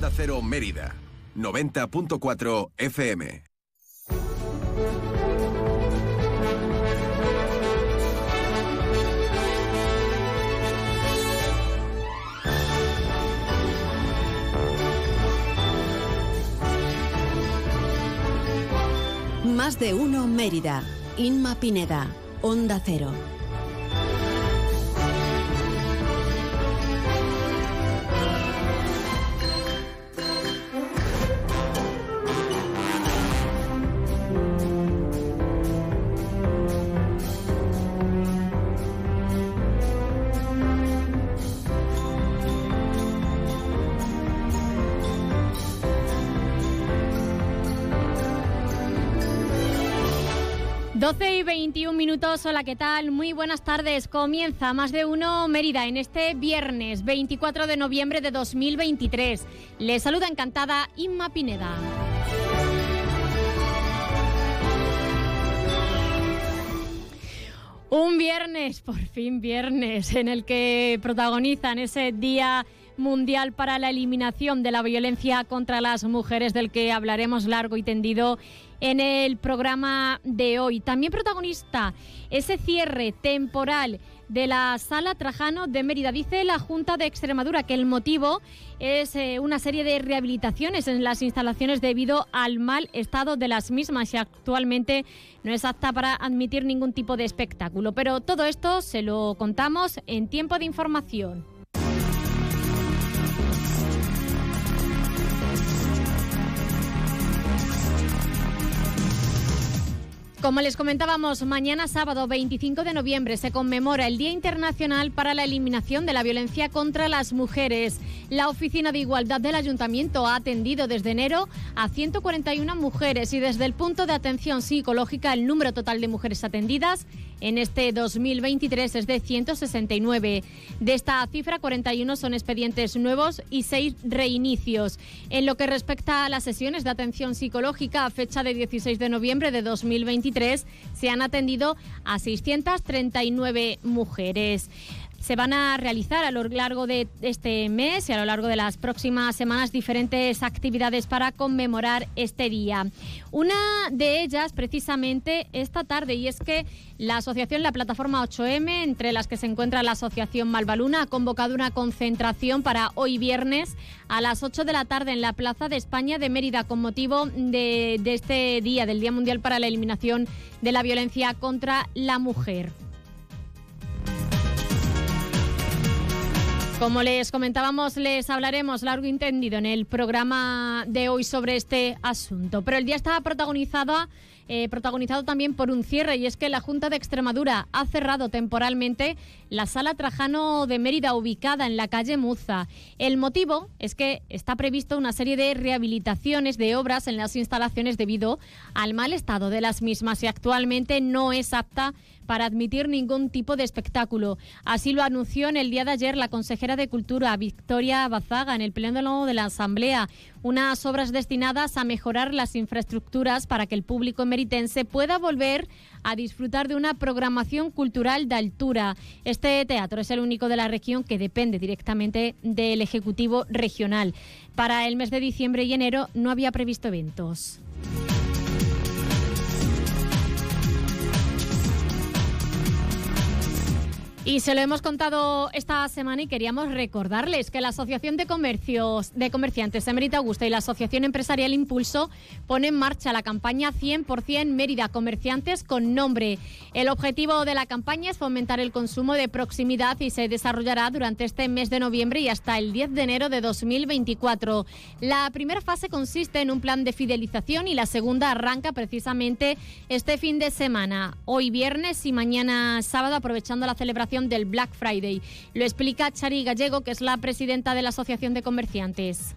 Onda Cero Mérida, 90.4 FM. Más de uno Mérida. Inma Pineda. Onda Cero. 12 y 21 minutos, hola, ¿qué tal? Muy buenas tardes. Comienza más de uno Mérida en este viernes 24 de noviembre de 2023. Les saluda encantada Inma Pineda. Un viernes, por fin viernes, en el que protagonizan ese día mundial para la eliminación de la violencia contra las mujeres, del que hablaremos largo y tendido en el programa de hoy. También protagonista ese cierre temporal de la Sala Trajano de Mérida. Dice la Junta de Extremadura que el motivo es eh, una serie de rehabilitaciones en las instalaciones debido al mal estado de las mismas y actualmente no es apta para admitir ningún tipo de espectáculo. Pero todo esto se lo contamos en tiempo de información. Como les comentábamos, mañana sábado 25 de noviembre se conmemora el Día Internacional para la Eliminación de la Violencia contra las Mujeres. La Oficina de Igualdad del Ayuntamiento ha atendido desde enero a 141 mujeres y desde el punto de atención psicológica el número total de mujeres atendidas en este 2023 es de 169. De esta cifra, 41 son expedientes nuevos y 6 reinicios. En lo que respecta a las sesiones de atención psicológica a fecha de 16 de noviembre de 2023, se han atendido a 639 mujeres se van a realizar a lo largo de este mes y a lo largo de las próximas semanas diferentes actividades para conmemorar este día. Una de ellas precisamente esta tarde y es que la asociación, la plataforma 8M, entre las que se encuentra la asociación Malvaluna, ha convocado una concentración para hoy viernes a las 8 de la tarde en la Plaza de España de Mérida con motivo de, de este día, del Día Mundial para la Eliminación de la Violencia contra la Mujer. Como les comentábamos, les hablaremos largo y entendido en el programa de hoy sobre este asunto. Pero el día estaba protagonizado, eh, protagonizado también por un cierre y es que la Junta de Extremadura ha cerrado temporalmente la sala Trajano de Mérida ubicada en la calle Muza. El motivo es que está previsto una serie de rehabilitaciones de obras en las instalaciones debido al mal estado de las mismas y actualmente no es apta para admitir ningún tipo de espectáculo. Así lo anunció en el día de ayer la consejera de Cultura, Victoria Bazaga, en el pleno de la Asamblea. Unas obras destinadas a mejorar las infraestructuras para que el público emeritense pueda volver a disfrutar de una programación cultural de altura. Este teatro es el único de la región que depende directamente del Ejecutivo regional. Para el mes de diciembre y enero no había previsto eventos. Y se lo hemos contado esta semana y queríamos recordarles que la Asociación de Comercios de Comerciantes de Mérida Augusta y la Asociación Empresarial Impulso ponen en marcha la campaña 100% Mérida Comerciantes con nombre. El objetivo de la campaña es fomentar el consumo de proximidad y se desarrollará durante este mes de noviembre y hasta el 10 de enero de 2024. La primera fase consiste en un plan de fidelización y la segunda arranca precisamente este fin de semana, hoy viernes y mañana sábado aprovechando la celebración del Black Friday. Lo explica Chari Gallego, que es la presidenta de la Asociación de Comerciantes.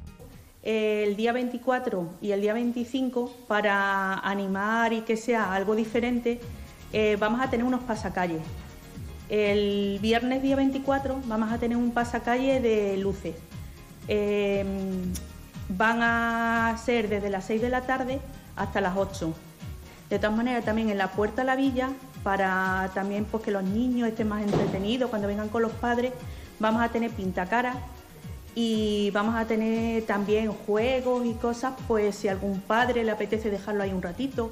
El día 24 y el día 25, para animar y que sea algo diferente, eh, vamos a tener unos pasacalles. El viernes día 24 vamos a tener un pasacalle de luces. Em, van a ser desde las 6 de la tarde hasta las 8. De todas maneras, también en la puerta a la villa para también pues, que los niños estén más entretenidos cuando vengan con los padres. Vamos a tener pintacaras y vamos a tener también juegos y cosas, pues si algún padre le apetece dejarlo ahí un ratito.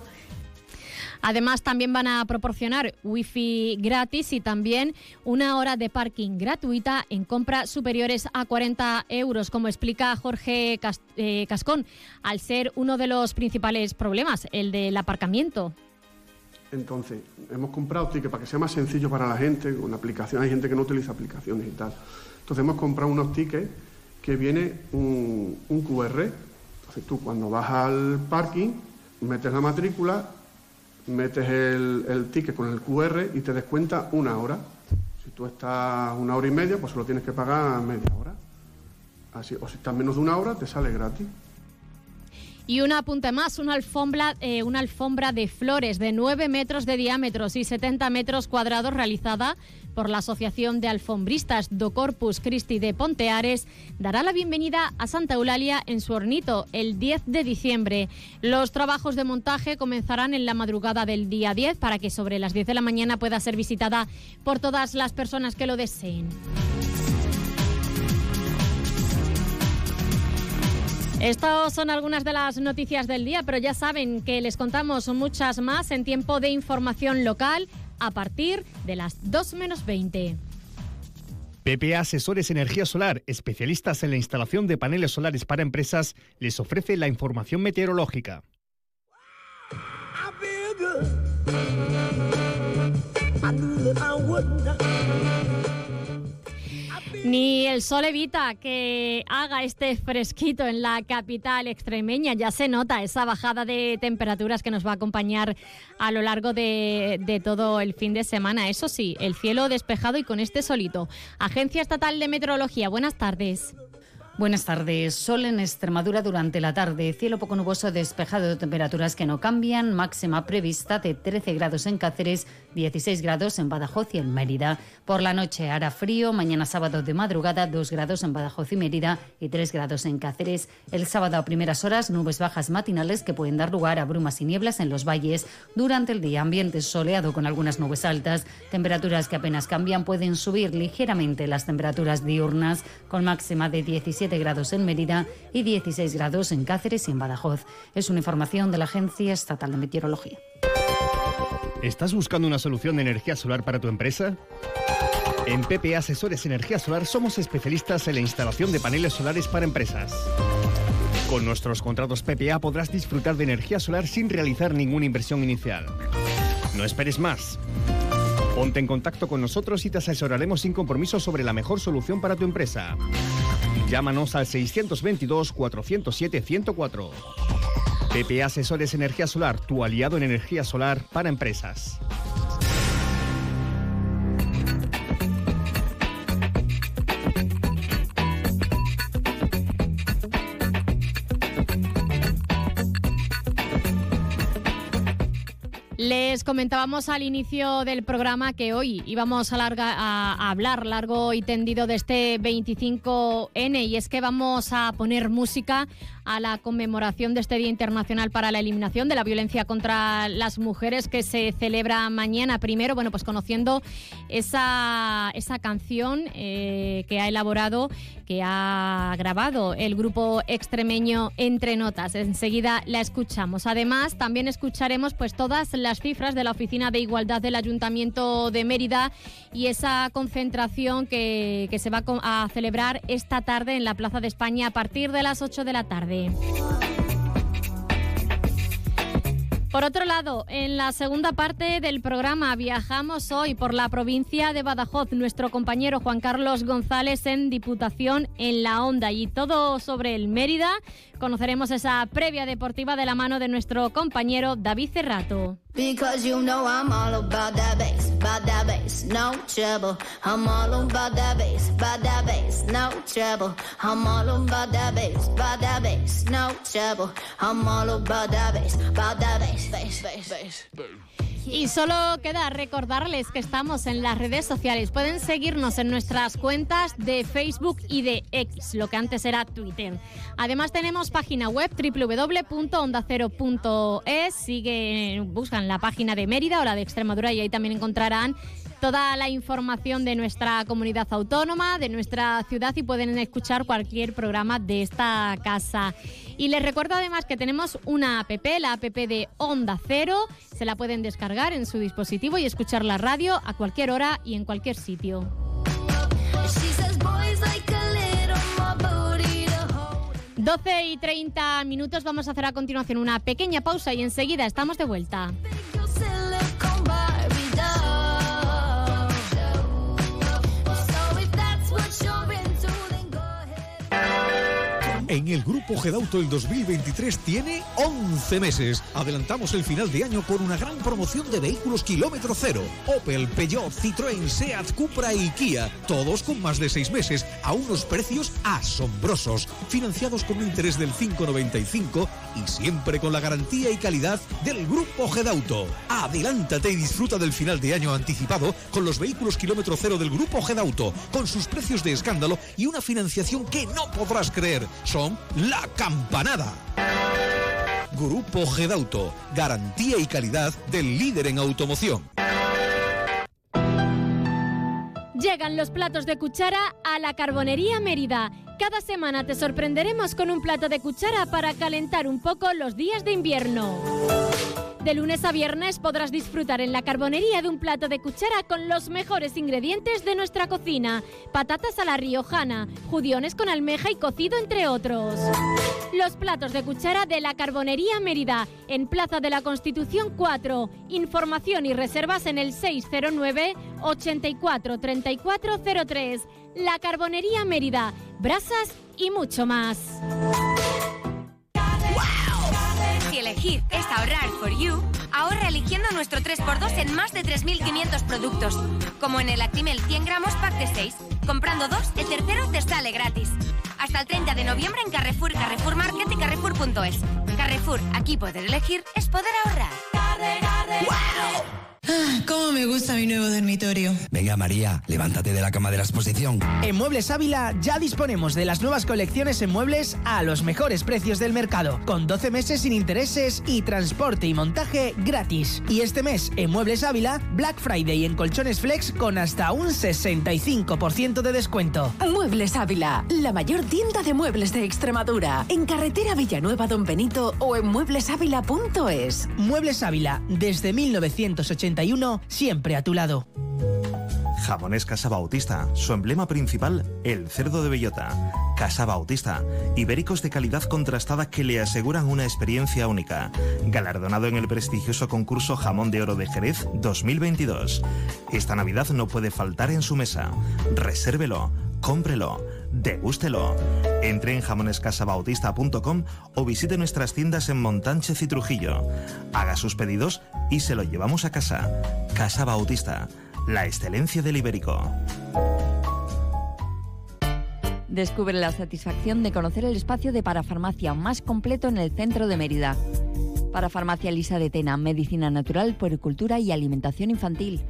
Además, también van a proporcionar wifi gratis y también una hora de parking gratuita en compras superiores a 40 euros, como explica Jorge eh, Cascón, al ser uno de los principales problemas, el del aparcamiento. Entonces, hemos comprado tickets para que sea más sencillo para la gente, con aplicación, hay gente que no utiliza aplicaciones y tal. Entonces hemos comprado unos tickets que viene un, QR. Entonces tú cuando vas al parking, metes la matrícula, metes el, ticket con el QR y te descuenta una hora. Si tú estás una hora y media, pues solo tienes que pagar media hora. Así, o si estás menos de una hora, te sale gratis. Y un apunte más, una alfombra, eh, una alfombra de flores de 9 metros de diámetro y 70 metros cuadrados realizada por la Asociación de Alfombristas do Corpus Christi de Ponteares, dará la bienvenida a Santa Eulalia en su hornito el 10 de diciembre. Los trabajos de montaje comenzarán en la madrugada del día 10 para que sobre las 10 de la mañana pueda ser visitada por todas las personas que lo deseen. Estas son algunas de las noticias del día, pero ya saben que les contamos muchas más en tiempo de información local a partir de las 2 menos 20. PPA Asesores Energía Solar, especialistas en la instalación de paneles solares para empresas, les ofrece la información meteorológica. Ni el sol evita que haga este fresquito en la capital extremeña. Ya se nota esa bajada de temperaturas que nos va a acompañar a lo largo de, de, todo el fin de semana. Eso sí, el cielo despejado y con este solito. Agencia Estatal de Meteorología, buenas tardes. Buenas tardes. Sol en Extremadura durante la tarde. Cielo poco nuboso despejado de temperaturas que no cambian. Máxima prevista de 13 grados en Cáceres, 16 grados en Badajoz y en Mérida. Por la noche hará frío. Mañana sábado de madrugada 2 grados en Badajoz y Mérida y 3 grados en Cáceres. El sábado a primeras horas nubes bajas matinales que pueden dar lugar a brumas y nieblas en los valles. Durante el día ambiente soleado con algunas nubes altas. Temperaturas que apenas cambian. Pueden subir ligeramente las temperaturas diurnas con máxima de 17 grados en Mérida y 16 grados en Cáceres y en Badajoz. Es una información de la Agencia Estatal de Meteorología. ¿Estás buscando una solución de energía solar para tu empresa? En PP Asesores Energía Solar somos especialistas en la instalación de paneles solares para empresas. Con nuestros contratos PPA podrás disfrutar de energía solar sin realizar ninguna inversión inicial. No esperes más. Ponte en contacto con nosotros y te asesoraremos sin compromiso sobre la mejor solución para tu empresa. Llámanos al 622-407-104. PP Asesores Energía Solar, tu aliado en energía solar para empresas. Les comentábamos al inicio del programa que hoy íbamos a, larga, a, hablar largo y tendido de este 25N y es que vamos a poner música a la conmemoración de este Día Internacional para la Eliminación de la Violencia contra las Mujeres que se celebra mañana. Primero, bueno, pues conociendo esa, esa canción eh, que ha elaborado, que ha grabado el grupo extremeño Entre Notas. Enseguida la escuchamos. Además, también escucharemos pues todas las cifras de la Oficina de Igualdad del Ayuntamiento de Mérida y esa concentración que, que se va a celebrar esta tarde en la Plaza de España a partir de las 8 de la tarde. Neve. Por otro lado, en la segunda parte del programa viajamos hoy por la provincia de Badajoz. Nuestro compañero Juan Carlos González en Diputación en la Onda y todo sobre el Mérida. Conoceremos esa previa deportiva de la mano de nuestro compañero David Cerrato. Y solo queda recordarles que estamos en las redes sociales. Pueden seguirnos en nuestras cuentas de Facebook y de X, lo que antes era Twitter. Además tenemos página web www.ondacero.es. Sigue, buscan la página de Mérida o la de Extremadura y ahí también encontrarán toda la información de nuestra comunidad autónoma, de nuestra ciudad y pueden escuchar cualquier programa de esta casa. Y les recuerdo además que tenemos una app, la app de Onda Cero. Se la pueden descargar en su dispositivo y escuchar la radio a cualquier hora y en cualquier sitio. 12 y 30 minutos vamos a hacer a continuación una pequeña pausa y enseguida estamos de vuelta. En el Grupo Gedauto el 2023 tiene 11 meses. Adelantamos el final de año con una gran promoción de vehículos kilómetro cero. Opel, Peugeot, Citroën, Seat, Cupra y Kia. Todos con más de 6 meses a unos precios asombrosos. Financiados con un interés del 5,95 y siempre con la garantía y calidad del Grupo Gedauto. Adelántate y disfruta del final de año anticipado con los vehículos kilómetro cero del Grupo Gedauto. Con sus precios de escándalo y una financiación que no podrás creer. La Campanada. Grupo Gedauto, garantía y calidad del líder en automoción. Llegan los platos de cuchara a la Carbonería Mérida. Cada semana te sorprenderemos con un plato de cuchara para calentar un poco los días de invierno. De lunes a viernes podrás disfrutar en la carbonería de un plato de cuchara con los mejores ingredientes de nuestra cocina. Patatas a la riojana, judiones con almeja y cocido entre otros. Los platos de cuchara de la carbonería Mérida, en Plaza de la Constitución 4. Información y reservas en el 609 84 3403. La carbonería Mérida, brasas y mucho más. Elegir es ahorrar for you, ahorra eligiendo nuestro 3x2 en más de 3.500 productos. Como en el Actimel 100 gramos pack de 6. Comprando dos, el tercero te sale gratis. Hasta el 30 de noviembre en Carrefour, Carrefour Market y Carrefour.es. Carrefour, aquí poder elegir es poder ahorrar. Ah, cómo me gusta mi nuevo dormitorio. Venga María, levántate de la cama de la exposición. En Muebles Ávila ya disponemos de las nuevas colecciones en muebles a los mejores precios del mercado, con 12 meses sin intereses y transporte y montaje gratis. Y este mes en Muebles Ávila, Black Friday en colchones flex con hasta un 65% de descuento. Muebles Ávila, la mayor tienda de muebles de Extremadura, en carretera Villanueva Don Benito o en mueblesávila.es. Muebles Ávila, desde 1980 siempre a tu lado. Jamones Casa Bautista, su emblema principal, el cerdo de bellota. Casa Bautista, ibéricos de calidad contrastada que le aseguran una experiencia única. Galardonado en el prestigioso concurso Jamón de Oro de Jerez 2022. Esta Navidad no puede faltar en su mesa. Resérvelo, cómprelo, degústelo. Entre en jamonescasabautista.com o visite nuestras tiendas en Montanche y Trujillo. Haga sus pedidos y se lo llevamos a casa. Casa Bautista, la excelencia del ibérico. Descubre la satisfacción de conocer el espacio de parafarmacia más completo en el centro de Mérida. Parafarmacia Lisa de Tena, medicina natural, puericultura y alimentación infantil.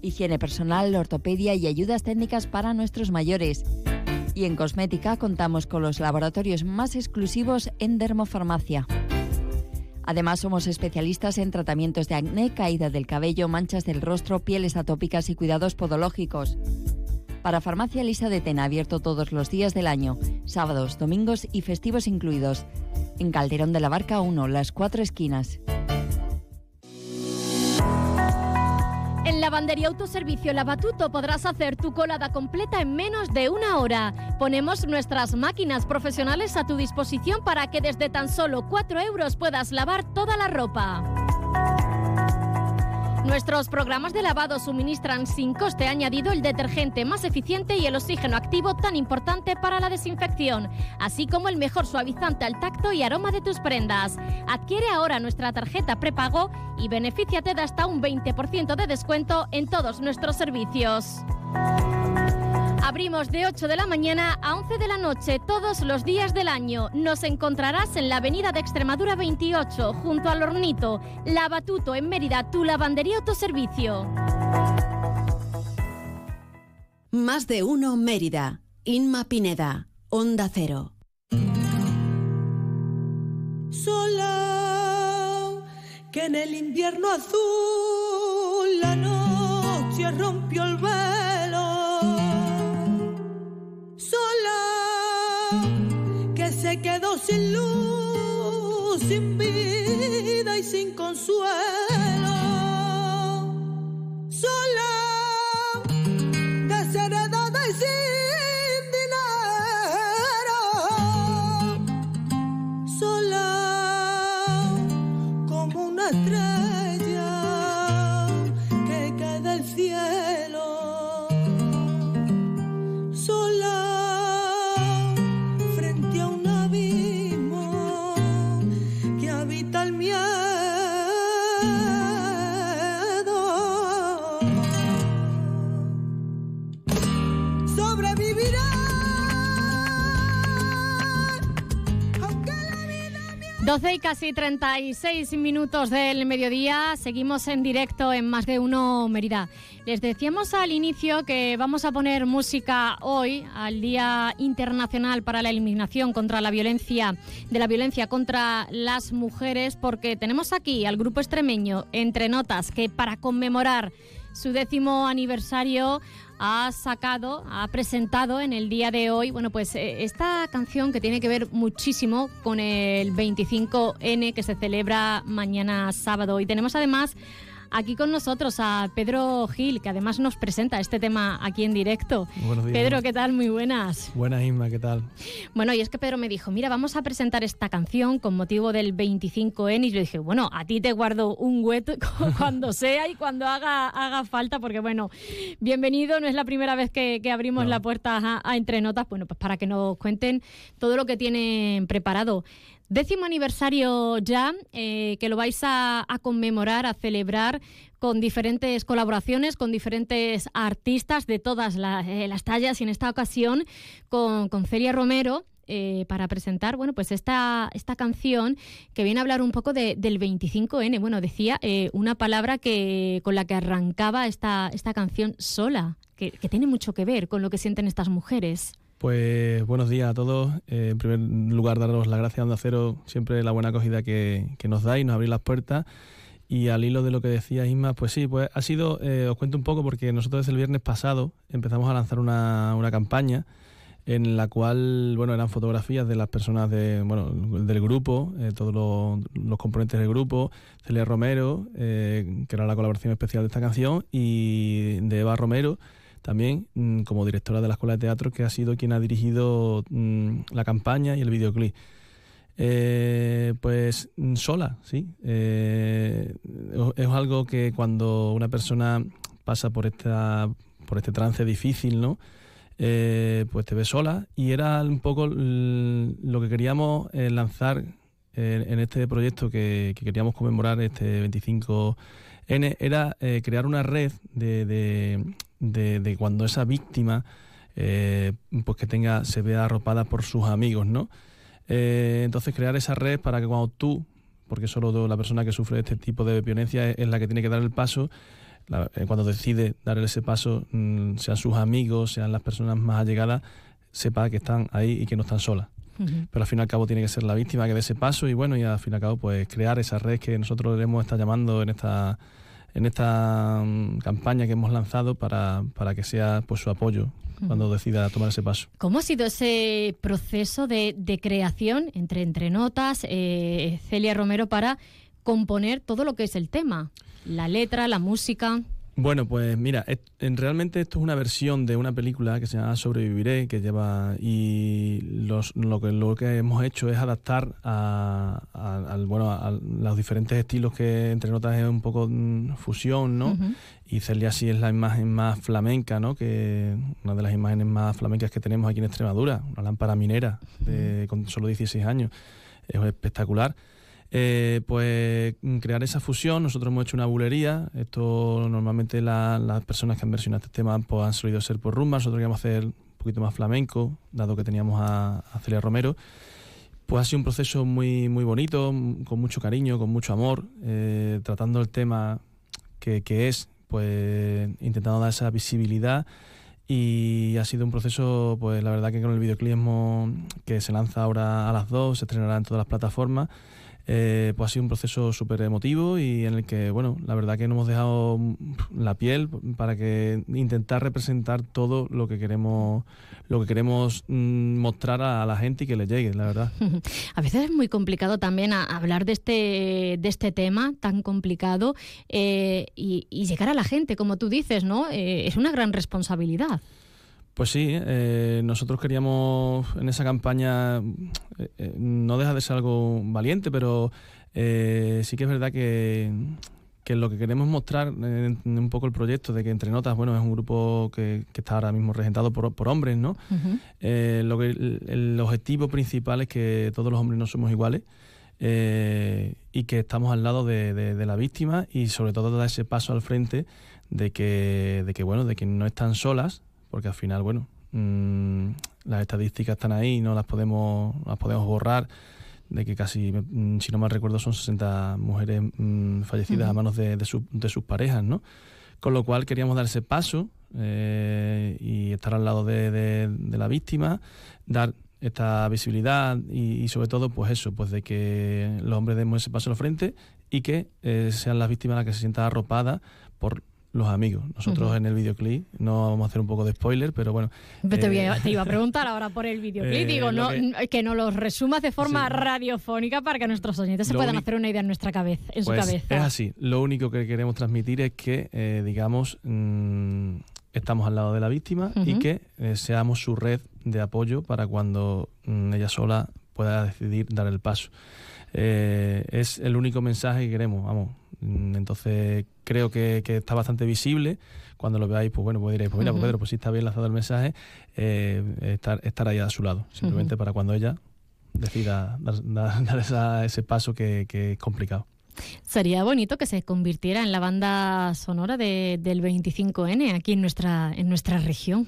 Higiene personal, ortopedia y ayudas técnicas para nuestros mayores. Y en cosmética contamos con los laboratorios más exclusivos en dermofarmacia. Además, somos especialistas en tratamientos de acné, caída del cabello, manchas del rostro, pieles atópicas y cuidados podológicos. Para Farmacia Lisa de Tena, abierto todos los días del año, sábados, domingos y festivos incluidos. En Calderón de la Barca 1, las cuatro esquinas. Lavandería Autoservicio Lavatuto podrás hacer tu colada completa en menos de una hora. Ponemos nuestras máquinas profesionales a tu disposición para que desde tan solo 4 euros puedas lavar toda la ropa. Nuestros programas de lavado suministran sin coste añadido el detergente más eficiente y el oxígeno activo tan importante para la desinfección, así como el mejor suavizante al tacto y aroma de tus prendas. Adquiere ahora nuestra tarjeta prepago y benefíciate de hasta un 20% de descuento en todos nuestros servicios. Abrimos de 8 de la mañana a 11 de la noche todos los días del año. Nos encontrarás en la avenida de Extremadura 28, junto al Hornito, Lavatuto en Mérida, tu lavandería autoservicio. Más de uno Mérida. Inma Pineda. Onda Cero. Sola, que en el invierno azul la noche noche rompió el velo. Sola, que se quedó sin luz, sin vida y sin consuelo. Sola, 12 y casi 36 minutos del mediodía. Seguimos en directo en Más de Uno Mérida. Les decíamos al inicio que vamos a poner música hoy, al Día Internacional para la Eliminación contra la Violencia, de la Violencia contra las Mujeres, porque tenemos aquí al grupo extremeño Entre Notas, que para conmemorar su décimo aniversario ha sacado, ha presentado en el día de hoy, bueno, pues eh, esta canción que tiene que ver muchísimo con el 25N que se celebra mañana sábado. Y tenemos además aquí con nosotros a Pedro Gil, que además nos presenta este tema aquí en directo. Buenos días. Pedro, ¿qué tal? Muy buenas. Buenas, Isma, ¿qué tal? Bueno, y es que Pedro me dijo, mira, vamos a presentar esta canción con motivo del 25N. Y yo dije, bueno, a ti te guardo un hueco cuando sea y cuando haga, haga falta, porque bueno, bienvenido, no es la primera vez que, que abrimos la puerta a, a Entre Notas, bueno, pues para que nos cuenten todo lo que tienen preparado. Décimo aniversario ya, eh, que lo vais a, conmemorar, a celebrar con diferentes colaboraciones, con diferentes artistas de todas eh, las tallas y en esta ocasión con, Celia Romero. Eh, para presentar, bueno, pues esta, esta canción que viene a hablar un poco de, del 25N. Bueno, decía una palabra que con la que arrancaba esta, esta canción sola, que tiene mucho que ver con lo que sienten estas mujeres. Pues buenos días a todos. Eh, en primer lugar, daros las gracias a Onda Cero, siempre la buena acogida que, que nos dais, nos abrís las puertas. Y al hilo de lo que decía Isma, pues sí, pues ha sido, eh, os cuento un poco, porque nosotros el viernes pasado empezamos a lanzar una, una campaña en la cual, bueno, eran fotografías de las personas de, bueno, del grupo, eh, todos los, los, componentes del grupo, Celia Romero, eh, que era la colaboración especial de esta canción, y de Eva Romero, también mm, como directora de la Escuela de Teatro, que ha sido quien ha dirigido mm, la campaña y el videoclip. Eh, pues mm, sola, sí. Eh, es algo que cuando una persona pasa por esta por este trance difícil, ¿no? Eh, pues te ves sola y era un poco lo que queríamos eh, lanzar en este proyecto que, que, queríamos conmemorar este 25N era crear una red de, de, de cuando esa víctima eh, pues que tenga se vea arropada por sus amigos, ¿no? Eh, entonces crear esa red para que cuando tú, porque solo la persona que sufre este tipo de violencia es, es la que tiene que dar el paso, la, eh, cuando decide dar ese paso, mmm, sean sus amigos, sean las personas más allegadas, sepa que están ahí y que no están solas. Uh -huh. Pero al fin y al cabo tiene que ser la víctima que dé ese paso y bueno, y al fin y al cabo pues crear esa red que nosotros le hemos estado llamando en esta en esta um, campaña que hemos lanzado para, para que sea pues su apoyo cuando decida tomar ese paso. ¿Cómo ha sido ese proceso de, de creación entre, entre notas, eh, Celia Romero, para componer todo lo que es el tema? La letra, la música. Bueno, pues mira, es, en, realmente esto es una versión de una película que se llama Sobreviviré, que lleva y los, lo, que, lo que hemos hecho es adaptar a, a, a bueno, a, los diferentes estilos que entre notas es un poco fusión, ¿no? Uh -huh. Y Celia sí es la imagen más flamenca, ¿no? Que una de las imágenes más flamencas que tenemos aquí en Extremadura, una lámpara minera de, con solo 16 años, es espectacular. Eh, pues crear esa fusión. Nosotros hemos hecho una bulería. Esto normalmente la, las personas que han versionado este tema pues, han solido ser por rumba. Nosotros queríamos hacer un poquito más flamenco, dado que teníamos a, Celia Romero. Pues ha sido un proceso muy, muy bonito, con mucho cariño, con mucho amor, eh, tratando el tema que, que es, pues intentando dar esa visibilidad y ha sido un proceso, pues la verdad que con el videoclip que se lanza ahora a las dos, se estrenará en todas las plataformas, eh, pues ha sido un proceso súper emotivo y en el que, bueno, la verdad que nos hemos dejado la piel para que intentar representar todo lo que queremos, lo que queremos mm, mostrar a la gente y que le llegue, la verdad. A veces es muy complicado también hablar de este, de este tema tan complicado eh, y, llegar a la gente, como tú dices, ¿no? Eh, es una gran responsabilidad. Pues sí, eh, nosotros queríamos en esa campaña, eh, eh, no deja de ser algo valiente, pero sí que es verdad que, lo que queremos mostrar en, un poco el proyecto de que Entre Notas, bueno, es un grupo que, está ahora mismo regentado por, hombres, ¿no? lo que, el, objetivo principal es que todos los hombres no somos iguales. y que estamos al lado de, de, la víctima y sobre todo dar ese paso al frente de que, de que bueno de que no están solas porque al final, bueno, mm, las estadísticas están ahí y no las podemos, las podemos borrar de que casi, mm, si no mal recuerdo, son 60 mujeres mm, fallecidas a manos de, de, sus parejas, ¿no? Con lo cual queríamos dar ese paso eh, y estar al lado de, la víctima, dar esta visibilidad y, sobre todo, pues eso, pues de que los hombres demos ese paso al frente y que eh, sean las víctimas las que se sientan arropadas por los amigos. Nosotros en el videoclip, no vamos a hacer un poco de spoiler, pero bueno. Eh, te, iba a preguntar ahora por el videoclip, eh, digo, no, que... nos lo resumas de forma radiofónica para que nuestros oyentes se puedan hacer una idea en nuestra cabeza, en su pues, cabeza. Es así, lo único que queremos transmitir es que, eh, digamos, mm, estamos al lado de la víctima y que seamos su red de apoyo para cuando mm, ella sola pueda decidir dar el paso. Es el único mensaje que queremos, vamos. Mm, entonces creo que, está bastante visible. Cuando lo veáis, pues bueno, pues diréis, pues mira, pues Pedro, pues sí está bien lanzado el mensaje, eh, estar, estar ahí a su lado, simplemente para cuando ella decida dar, ese paso que, es complicado. Sería bonito que se convirtiera en la banda sonora del 25N aquí en nuestra, en nuestra región.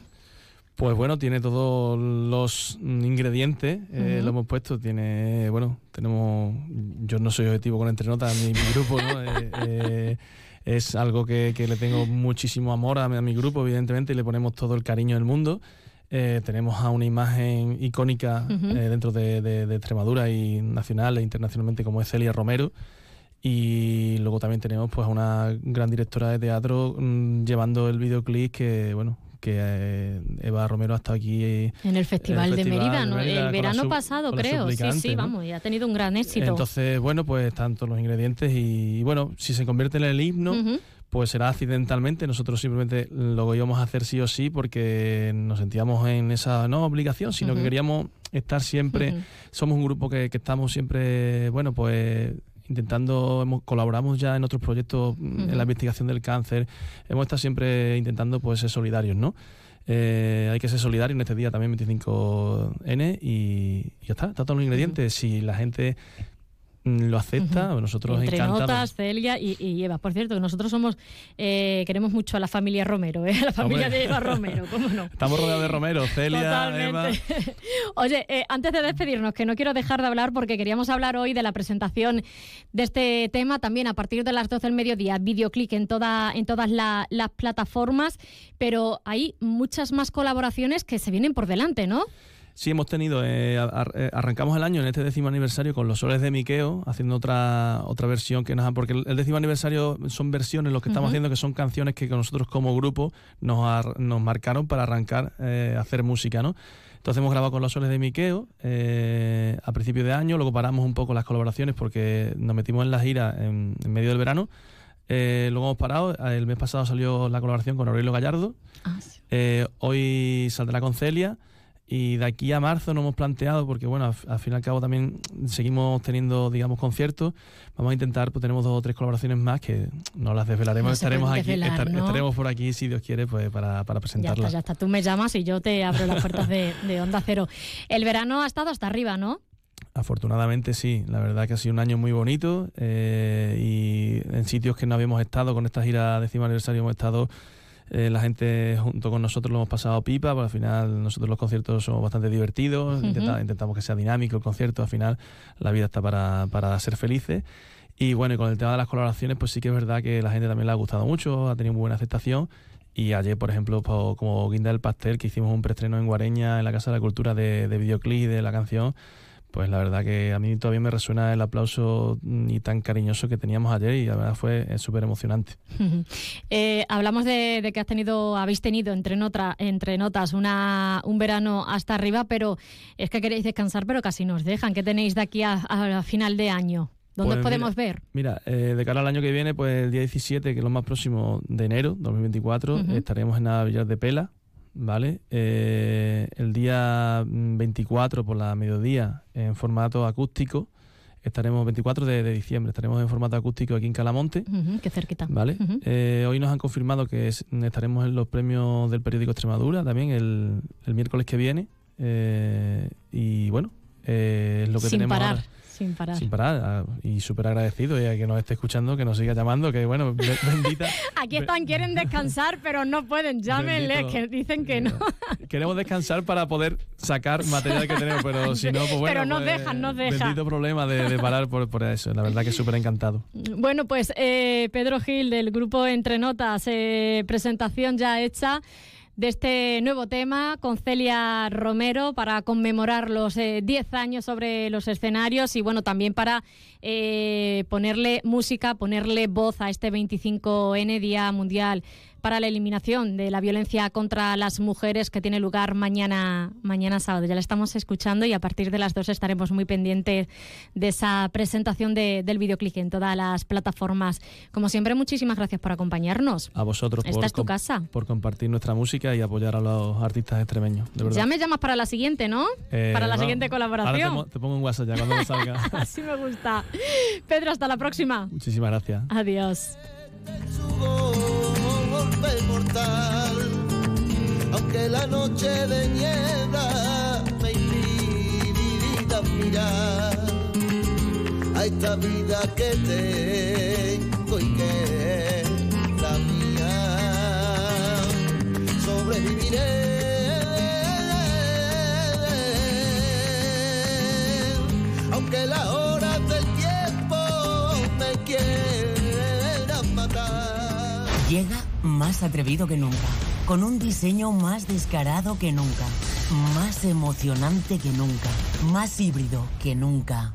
Pues bueno, tiene todos los ingredientes, eh, lo hemos puesto, tiene, bueno, tenemos, yo no soy objetivo con Entrenotas, mi, mi grupo, ¿no? Eh, eh, es algo que, le tengo muchísimo amor a, mi grupo, evidentemente, y le ponemos todo el cariño del mundo. tenemos a una imagen icónica dentro de, Extremadura y nacional e internacionalmente como es Celia Romero. Y luego también tenemos pues a una gran directora de teatro mm, llevando el videoclip que, bueno, que eh, Eva Romero ha estado aquí eh, en el Festival, de, Mérida, el verano pasado creo, sí, sí, vamos, y ha tenido un gran éxito. Entonces, bueno, pues tanto los ingredientes y, bueno, si se convierte en el himno, pues será accidentalmente, nosotros simplemente lo íbamos a hacer sí o sí porque nos sentíamos en esa no obligación, sino que queríamos estar siempre, somos un grupo que, que estamos siempre, bueno, pues intentando, hemos, colaboramos ya en otros proyectos mm, en la investigación del cáncer, hemos estado siempre intentando pues ser solidarios, ¿no? Eh, hay que ser solidario en este día también 25N y, ya está, está todos los ingredientes. Si la gente lo acepta, nosotros Entre notas, Celia y, Eva. Por cierto, nosotros somos eh, queremos mucho a la familia Romero, ¿eh? a la familia de Eva Romero, ¿cómo no? Estamos rodeados de Romero, Celia, Eva. Oye, eh, antes de despedirnos, que no quiero dejar de hablar porque queríamos hablar hoy de la presentación de este tema también a partir de las 12 del mediodía, videoclick en, toda, en todas las plataformas, pero hay muchas más colaboraciones que se vienen por delante, ¿no? Sí, hemos tenido, eh, eh, arrancamos el año en este décimo aniversario con los soles de Miqueo, haciendo otra otra versión que nos porque el, décimo aniversario son versiones, lo que estamos haciendo, que son canciones que nosotros como grupo nos, nos marcaron para arrancar eh, hacer música, ¿no? Entonces hemos grabado con los soles de Miqueo a principio de año, luego paramos un poco las colaboraciones porque nos metimos en la gira en, medio del verano. luego hemos parado, el mes pasado salió la colaboración con Aurelio Gallardo, ah, hoy saldrá con Celia. Y de aquí a marzo nos hemos planteado, porque bueno, al, fin y al cabo también seguimos teniendo, digamos, conciertos. Vamos a intentar, pues tenemos dos o tres colaboraciones más que no las desvelaremos. estaremos aquí, estaremos por aquí, si Dios quiere, pues para, para presentarlas. Ya está, ya está. Tú me llamas y yo te abro las puertas de, Onda Cero. El verano ha estado hasta arriba, ¿no? Afortunadamente sí, la verdad que ha sido un año muy bonito eh, y en sitios que no habíamos estado, con esta gira décimo aniversario hemos estado eh, la gente junto con nosotros lo hemos pasado pipa, porque al final nosotros los conciertos somos bastante divertidos, intentamos, que sea dinámico el concierto, al final la vida está para, para ser felices. Y bueno, y con el tema de las colaboraciones, pues sí que es verdad que la gente también le ha gustado mucho, ha tenido muy buena aceptación. Y ayer, por ejemplo, pues, como Guinda del Pastel, que hicimos un preestreno en Guareña, en la Casa de la Cultura de, de videoclip de la canción, pues la verdad que a mí todavía me resuena el aplauso ni tan cariñoso que teníamos ayer y la verdad fue eh, súper emocionante. Eh, hablamos de, que has tenido, habéis tenido entre, entre notas una, un verano hasta arriba, pero es que queréis descansar, pero casi nos dejan. ¿Qué tenéis de aquí a, final de año? ¿Dónde pues podemos ver? Mira, eh, de cara al año que viene, pues el día 17, que es lo más próximo de enero 2024, estaremos en la Villar de Pela, ¿vale? Eh, el día 24 por la mediodía en formato acústico. Estaremos 24 de, diciembre, estaremos en formato acústico aquí en Calamonte. qué cerquita. ¿Vale? Eh, hoy nos han confirmado que estaremos en los premios del periódico Extremadura también el, miércoles que viene. Eh, y bueno, es lo que Sin tenemos parar. ahora. Sin parar. Sin parar. Ah, y súper agradecido y a que nos esté escuchando, que nos siga llamando, que bueno, bendita. Aquí están, quieren descansar, pero no pueden. Llámenle, que dicen que no. Queremos descansar para poder sacar material que tenemos, pero si no, pues bueno. Pero nos pues, dejan, nos dejan. Bendito problema de, parar por, por, eso. La verdad que súper encantado. Bueno, pues eh, Pedro Gil del grupo Entre Notas, eh, presentación ya hecha de este nuevo tema con Celia Romero para conmemorar los 10 eh, años sobre los escenarios y bueno, también para eh, ponerle música, ponerle voz a este 25N Día Mundial para la eliminación de la violencia contra las mujeres que tiene lugar mañana, mañana sábado. Ya la estamos escuchando y a partir de las dos estaremos muy pendientes de esa presentación del videoclip en todas las plataformas. Como siempre, muchísimas gracias por acompañarnos. A vosotros Esta es tu casa. por compartir nuestra música y apoyar a los artistas extremeños. Ya me llamas para la siguiente, ¿no? Eh, para la siguiente colaboración. Ahora te, pongo un WhatsApp ya cuando me salga. Así me gusta. Pedro, hasta la próxima. Muchísimas gracias. Adiós mortal, aunque la noche de niebla me impida a esta vida que tengo y que es la mía. Sobreviviré. Aunque la hora del tiempo me quiera matar. Llega más atrevido que nunca, con un diseño más descarado que nunca, más emocionante que nunca, más híbrido que nunca.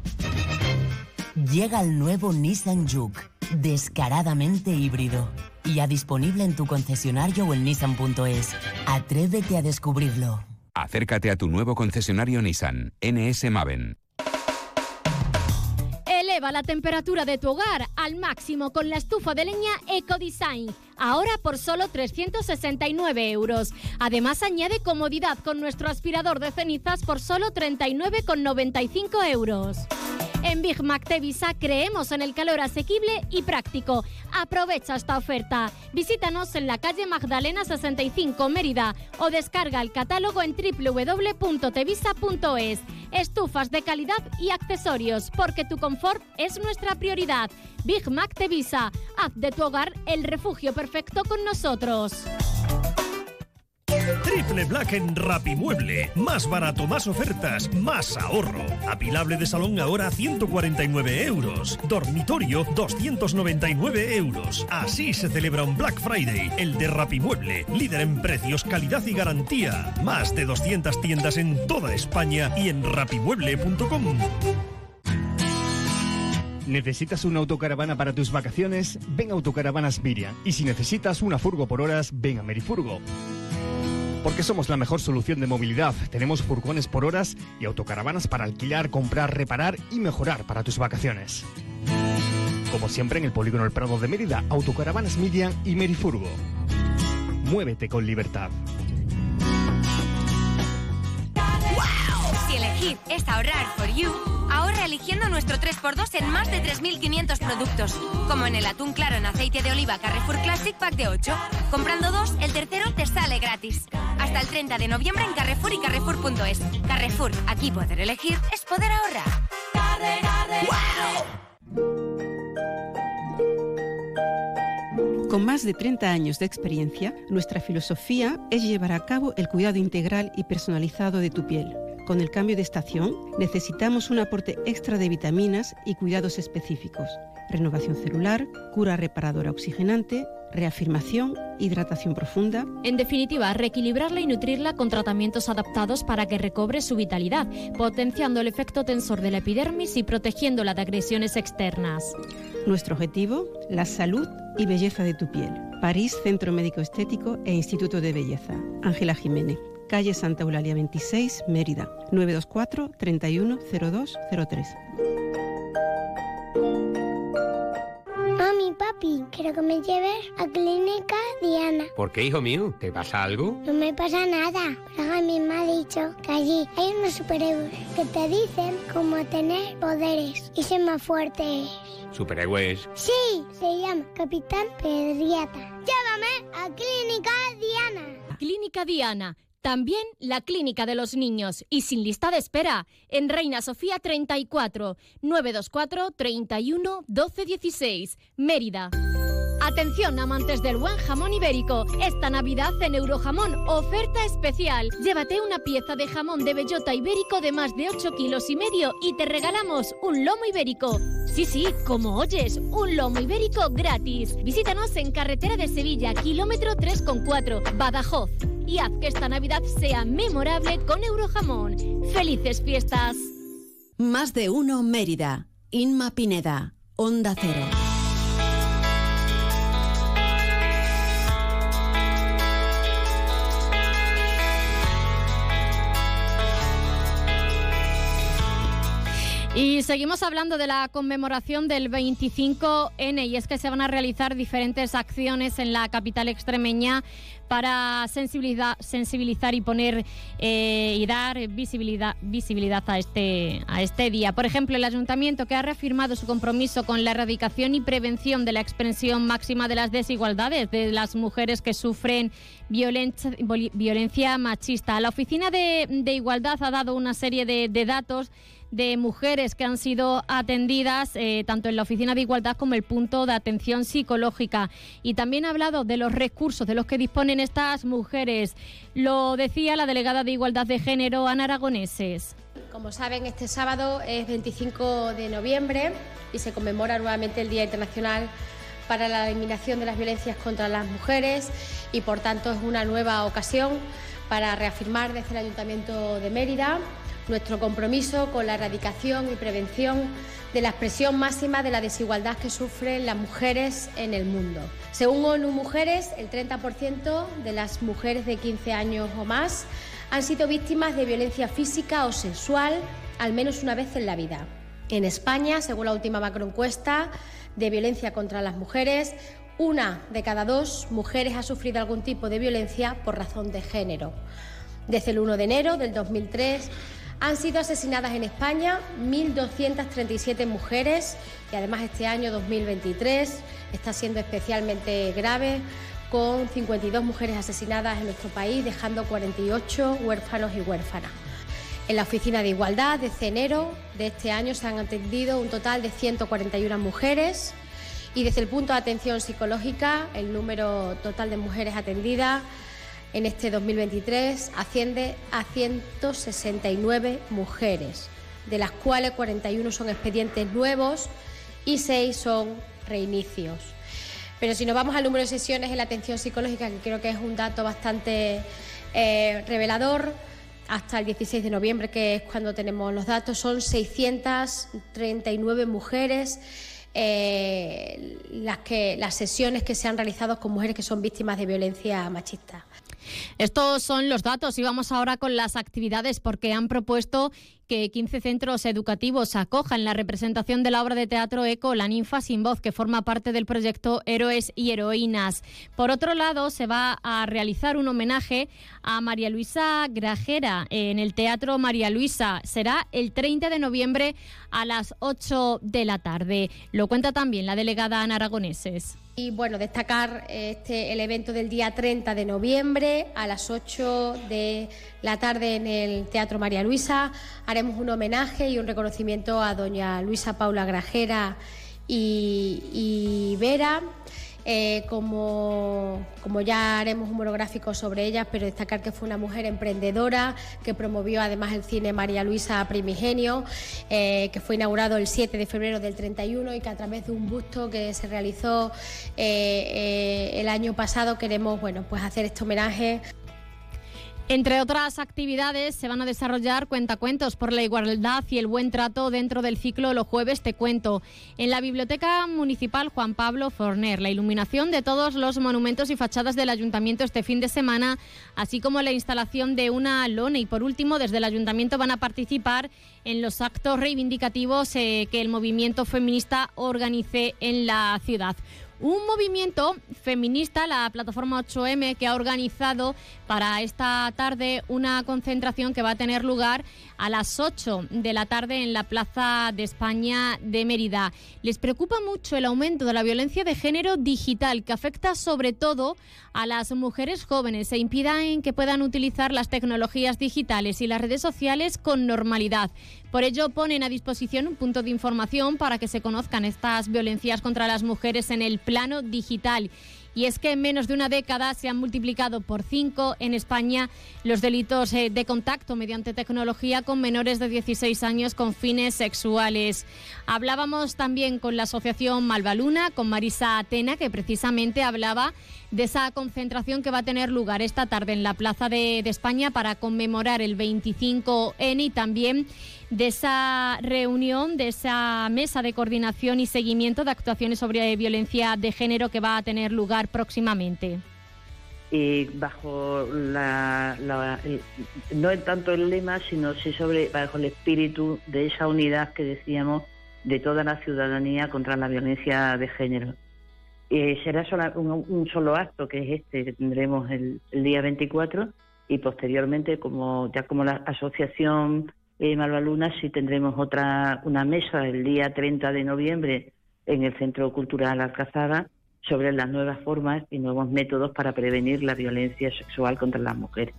Llega el nuevo Nissan Juke, descaradamente híbrido, ya disponible en tu concesionario o en nissan.es. Atrévete a descubrirlo. Acércate a tu nuevo concesionario Nissan, NS Maven. Eleva la temperatura de tu hogar al máximo con la estufa de leña EcoDesign. Ahora por solo 369 euros. Además añade comodidad con nuestro aspirador de cenizas por solo 39,95 euros. En Big Mac Tevisa creemos en el calor asequible y práctico. Aprovecha esta oferta. Visítanos en la calle Magdalena 65 Mérida o descarga el catálogo en www.tevisa.es. Estufas de calidad y accesorios, porque tu confort es nuestra prioridad. Big Mac Tevisa. Haz de tu hogar el refugio perfecto con nosotros. Triple Black en Rapimueble. Más barato, más ofertas, más ahorro. Apilable de salón ahora 149 euros. Dormitorio 299 euros. Así se celebra un Black Friday, el de Rapimueble. Líder en precios, calidad y garantía. Más de 200 tiendas en toda España y en rapimueble.com. ¿Necesitas una autocaravana para tus vacaciones? Ven a Autocaravanas Miriam. Y si necesitas una furgo por horas, ven a Merifurgo. Porque somos la mejor solución de movilidad. Tenemos furgones por horas y autocaravanas para alquilar, comprar, reparar y mejorar para tus vacaciones. Como siempre en el Polígono El Prado de Mérida, Autocaravanas Miriam y Merifurgo. Muévete con libertad. Si elegir es ahorrar for you, ahorra eligiendo nuestro 3x2 en más de 3.500 productos, como en el atún claro en aceite de oliva Carrefour Classic Pack de 8. Comprando dos, el tercero te sale gratis. Hasta el 30 de noviembre en Carrefour y Carrefour.es. Carrefour, aquí poder elegir es poder ahorrar. Con más de 30 años de experiencia, nuestra filosofía es llevar a cabo el cuidado integral y personalizado de tu piel. Con el cambio de estación necesitamos un aporte extra de vitaminas y cuidados específicos, renovación celular, cura reparadora oxigenante reafirmación, hidratación profunda. En definitiva, reequilibrarla y nutrirla con tratamientos adaptados para que recobre su vitalidad, potenciando el efecto tensor de la epidermis y protegiéndola de agresiones externas. Nuestro objetivo, la salud y belleza de tu piel. París Centro Médico Estético e Instituto de Belleza. Ángela Jiménez. Calle Santa Eulalia 26, Mérida. 924 310203. Mami, papi, quiero que me lleves a Clínica Diana. ¿Por qué, hijo mío? ¿Te pasa algo? No me pasa nada, pero a mí me ha dicho que allí hay unos superhéroes que te dicen cómo tener poderes y ser más fuertes. ¿Superhéroes? Sí, se llama Capitán Pedriata. Llévame a Clínica Diana. Clínica Diana. También la Clínica de los Niños y sin lista de espera en Reina Sofía 34 924 31 12 16 Mérida. Atención amantes del buen jamón ibérico. Esta Navidad en Eurojamón, oferta especial. Llévate una pieza de jamón de bellota ibérico de más de 8 kilos y medio y te regalamos un lomo ibérico. Sí, sí, como oyes, un lomo ibérico gratis. Visítanos en Carretera de Sevilla, kilómetro 3,4, Badajoz. Y haz que esta Navidad sea memorable con Eurojamón. ¡Felices fiestas! Más de uno Mérida. Inma Pineda. Onda Cero. Y seguimos hablando de la conmemoración del 25N y es que se van a realizar diferentes acciones en la capital extremeña para sensibilizar, sensibilizar y poner eh, y dar visibilidad, visibilidad a, este, a este día. Por ejemplo, el ayuntamiento que ha reafirmado su compromiso con la erradicación y prevención de la expresión máxima de las desigualdades de las mujeres que sufren violencia, machista. La Oficina de, Igualdad ha dado una serie de datos de mujeres que han sido atendidas eh, tanto en la Oficina de Igualdad como el punto de atención psicológica. Y también ha hablado de los recursos de los que disponen estas mujeres. Lo decía la delegada de Igualdad de Género, Ana Aragoneses. Como saben, este sábado es 25 de noviembre y se conmemora nuevamente el Día Internacional para la Eliminación de las Violencias contra las Mujeres y por tanto es una nueva ocasión para reafirmar desde el Ayuntamiento de Mérida nuestro compromiso con la erradicación y prevención de la expresión máxima de la desigualdad que sufren las mujeres en el mundo. Según ONU Mujeres, el 30% de las mujeres de 15 años o más han sido víctimas de violencia física o sexual al menos una vez en la vida. En España, según la última macroencuesta de violencia contra las mujeres, una de cada dos mujeres ha sufrido algún tipo de violencia por razón de género. Desde el 1 de enero del 2003 han sido asesinadas en España 1.237 mujeres y además este año 2023 está siendo especialmente grave con 52 mujeres asesinadas en nuestro país, dejando 48 huérfanos y huérfanas. En la Oficina de Igualdad, desde enero de este año, se han atendido un total de 141 mujeres y desde el punto de atención psicológica, el número total de mujeres atendidas en este 2023 asciende a 169 mujeres, de las cuales 41 son expedientes nuevos y 6 son reinicios. Pero si nos vamos al número de sesiones en la atención psicológica, que creo que es un dato bastante eh, revelador, hasta el 16 de noviembre, que es cuando tenemos los datos, son 639 mujeres eh, las, que, las sesiones que se han realizado con mujeres que son víctimas de violencia machista. Estos son los datos y vamos ahora con las actividades porque han propuesto que 15 centros educativos acojan la representación de la obra de teatro Eco La ninfa sin voz, que forma parte del proyecto Héroes y Heroínas. Por otro lado, se va a realizar un homenaje a María Luisa Grajera en el Teatro María Luisa. Será el 30 de noviembre a las 8 de la tarde. Lo cuenta también la delegada Ana Aragoneses. Y bueno, destacar este, el evento del día 30 de noviembre a las 8 de la tarde en el Teatro María Luisa. Haremos un homenaje y un reconocimiento a doña Luisa Paula Grajera y, y Vera. Eh, como, como ya haremos un monográfico sobre ellas, pero destacar que fue una mujer emprendedora, que promovió además el cine María Luisa Primigenio, eh, que fue inaugurado el 7 de febrero del 31 y que a través de un busto que se realizó eh, el año pasado queremos bueno, pues hacer este homenaje. Entre otras actividades, se van a desarrollar cuentacuentos por la igualdad y el buen trato dentro del ciclo Los Jueves Te Cuento. En la Biblioteca Municipal Juan Pablo Forner, la iluminación de todos los monumentos y fachadas del Ayuntamiento este fin de semana, así como la instalación de una lona. Y por último, desde el Ayuntamiento van a participar en los actos reivindicativos eh, que el movimiento feminista organice en la ciudad un movimiento feminista, la plataforma 8M, que ha organizado para esta tarde una concentración que va a tener lugar a las 8 de la tarde en la Plaza de España de Mérida. Les preocupa mucho el aumento de la violencia de género digital que afecta sobre todo a las mujeres jóvenes e impida en que puedan utilizar las tecnologías digitales y las redes sociales con normalidad. Por ello ponen a disposición un punto de información para que se conozcan estas violencias contra las mujeres en el plano digital. Y es que en menos de una década se han multiplicado por cinco en España los delitos eh, de contacto mediante tecnología con menores de 16 años con fines sexuales. Hablábamos también con la asociación Malvaluna, con Marisa Atena, que precisamente hablaba de esa concentración que va a tener lugar esta tarde en la Plaza de, España para conmemorar el 25N y también de esa reunión, de esa mesa de coordinación y seguimiento de actuaciones sobre violencia de género que va a tener lugar próximamente. Y bajo la, no es tanto el lema, sino sí sobre bajo el espíritu de esa unidad que decíamos de toda la ciudadanía contra la violencia de género. Eh, será un, solo acto que es este que tendremos el, el día 24 y posteriormente como ya como la asociación eh, Malvaluna sí tendremos otra una mesa el día 30 de noviembre en el Centro Cultural Alcazaba sobre las nuevas formas y nuevos métodos para prevenir la violencia sexual contra las mujeres.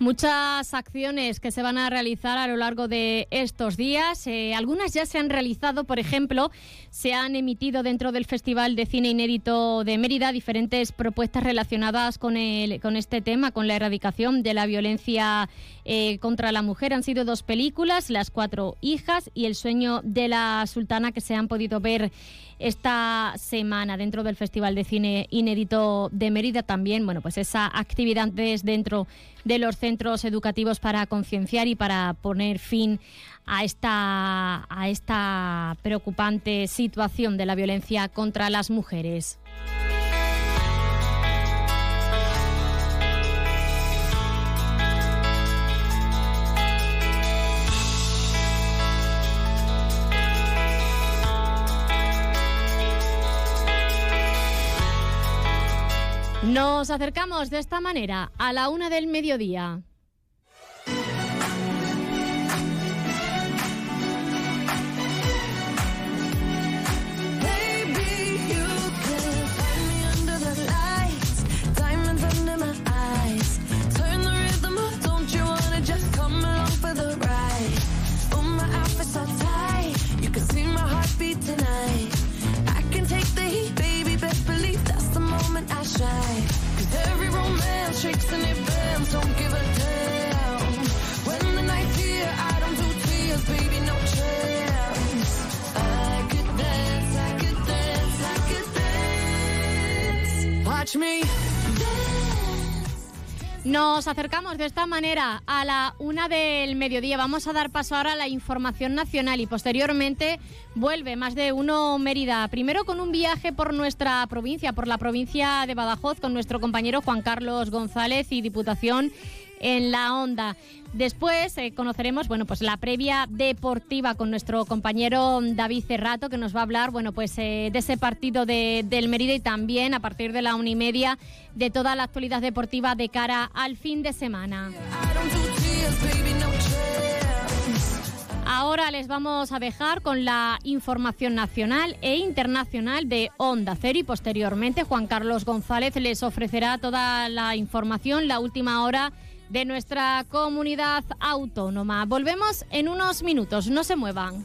Muchas acciones que se van a realizar a lo largo de estos días. Eh, algunas ya se han realizado, por ejemplo, se han emitido dentro del Festival de Cine Inédito de Mérida diferentes propuestas relacionadas con, el, con este tema, con la erradicación de la violencia eh, contra la mujer. Han sido dos películas, Las Cuatro Hijas y El Sueño de la Sultana, que se han podido ver esta semana dentro del Festival de Cine Inédito de Mérida también, bueno, pues esa actividad es dentro de los centros educativos para concienciar y para poner fin a esta, a esta preocupante situación de la violencia contra las mujeres. Nos acercamos de esta manera a la una del mediodía. Nos acercamos de esta manera a la una del mediodía. Vamos a dar paso ahora a la información nacional y posteriormente vuelve más de uno Mérida. Primero con un viaje por nuestra provincia, por la provincia de Badajoz, con nuestro compañero Juan Carlos González y Diputación en la onda. Después eh, conoceremos, bueno, pues la previa deportiva con nuestro compañero David Cerrato, que nos va a hablar, bueno, pues eh, de ese partido de, del Mérida y también a partir de la una y media de toda la actualidad deportiva de cara al fin de semana. Ahora les vamos a dejar con la información nacional e internacional de Onda Cero y posteriormente Juan Carlos González les ofrecerá toda la información, la última hora de nuestra comunidad autónoma. Volvemos en unos minutos, no se muevan.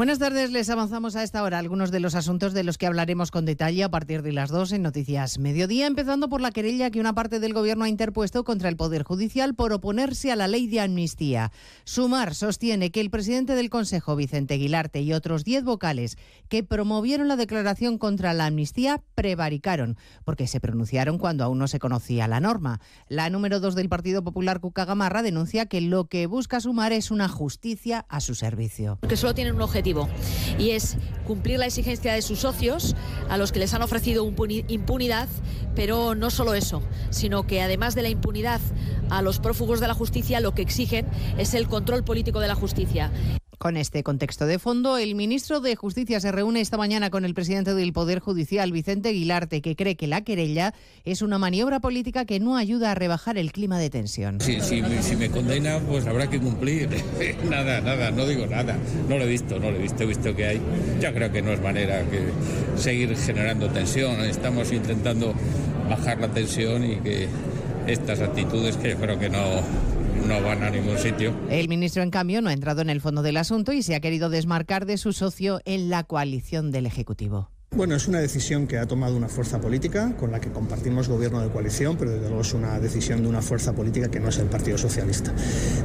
Buenas tardes, les avanzamos a esta hora algunos de los asuntos de los que hablaremos con detalle a partir de las dos en Noticias Mediodía, empezando por la querella que una parte del Gobierno ha interpuesto contra el Poder Judicial por oponerse a la ley de amnistía. Sumar sostiene que el presidente del Consejo, Vicente Aguilarte, y otros diez vocales que promovieron la declaración contra la amnistía prevaricaron, porque se pronunciaron cuando aún no se conocía la norma. La número dos del Partido Popular, Cuca Gamarra, denuncia que lo que busca Sumar es una justicia a su servicio. que solo tienen un objetivo y es cumplir la exigencia de sus socios a los que les han ofrecido impuni- impunidad, pero no solo eso, sino que además de la impunidad a los prófugos de la justicia, lo que exigen es el control político de la justicia. Con este contexto de fondo, el ministro de Justicia se reúne esta mañana con el presidente del Poder Judicial, Vicente Aguilarte, que cree que la querella es una maniobra política que no ayuda a rebajar el clima de tensión. Si, si, si me condena, pues habrá que cumplir. nada, nada, no digo nada. No lo he visto, no lo he visto, he visto que hay. Yo creo que no es manera que seguir generando tensión. Estamos intentando bajar la tensión y que estas actitudes que yo creo que no, no van a ningún sitio. El ministro, en cambio, no ha entrado en el fondo del asunto y se ha querido desmarcar de su socio en la coalición del Ejecutivo. Bueno, es una decisión que ha tomado una fuerza política con la que compartimos gobierno de coalición, pero desde luego es una decisión de una fuerza política que no es el Partido Socialista.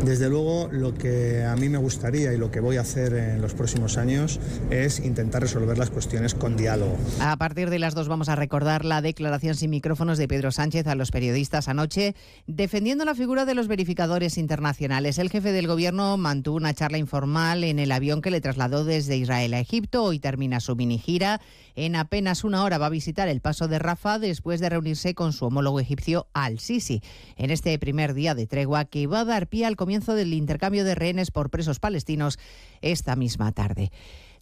Desde luego, lo que a mí me gustaría y lo que voy a hacer en los próximos años es intentar resolver las cuestiones con diálogo. A partir de las dos vamos a recordar la declaración sin micrófonos de Pedro Sánchez a los periodistas anoche, defendiendo la figura de los verificadores internacionales. El jefe del gobierno mantuvo una charla informal en el avión que le trasladó desde Israel a Egipto. Hoy termina su mini gira. En apenas una hora va a visitar el paso de Rafa después de reunirse con su homólogo egipcio Al-Sisi. En este primer día de tregua que va a dar pie al comienzo del intercambio de rehenes por presos palestinos esta misma tarde.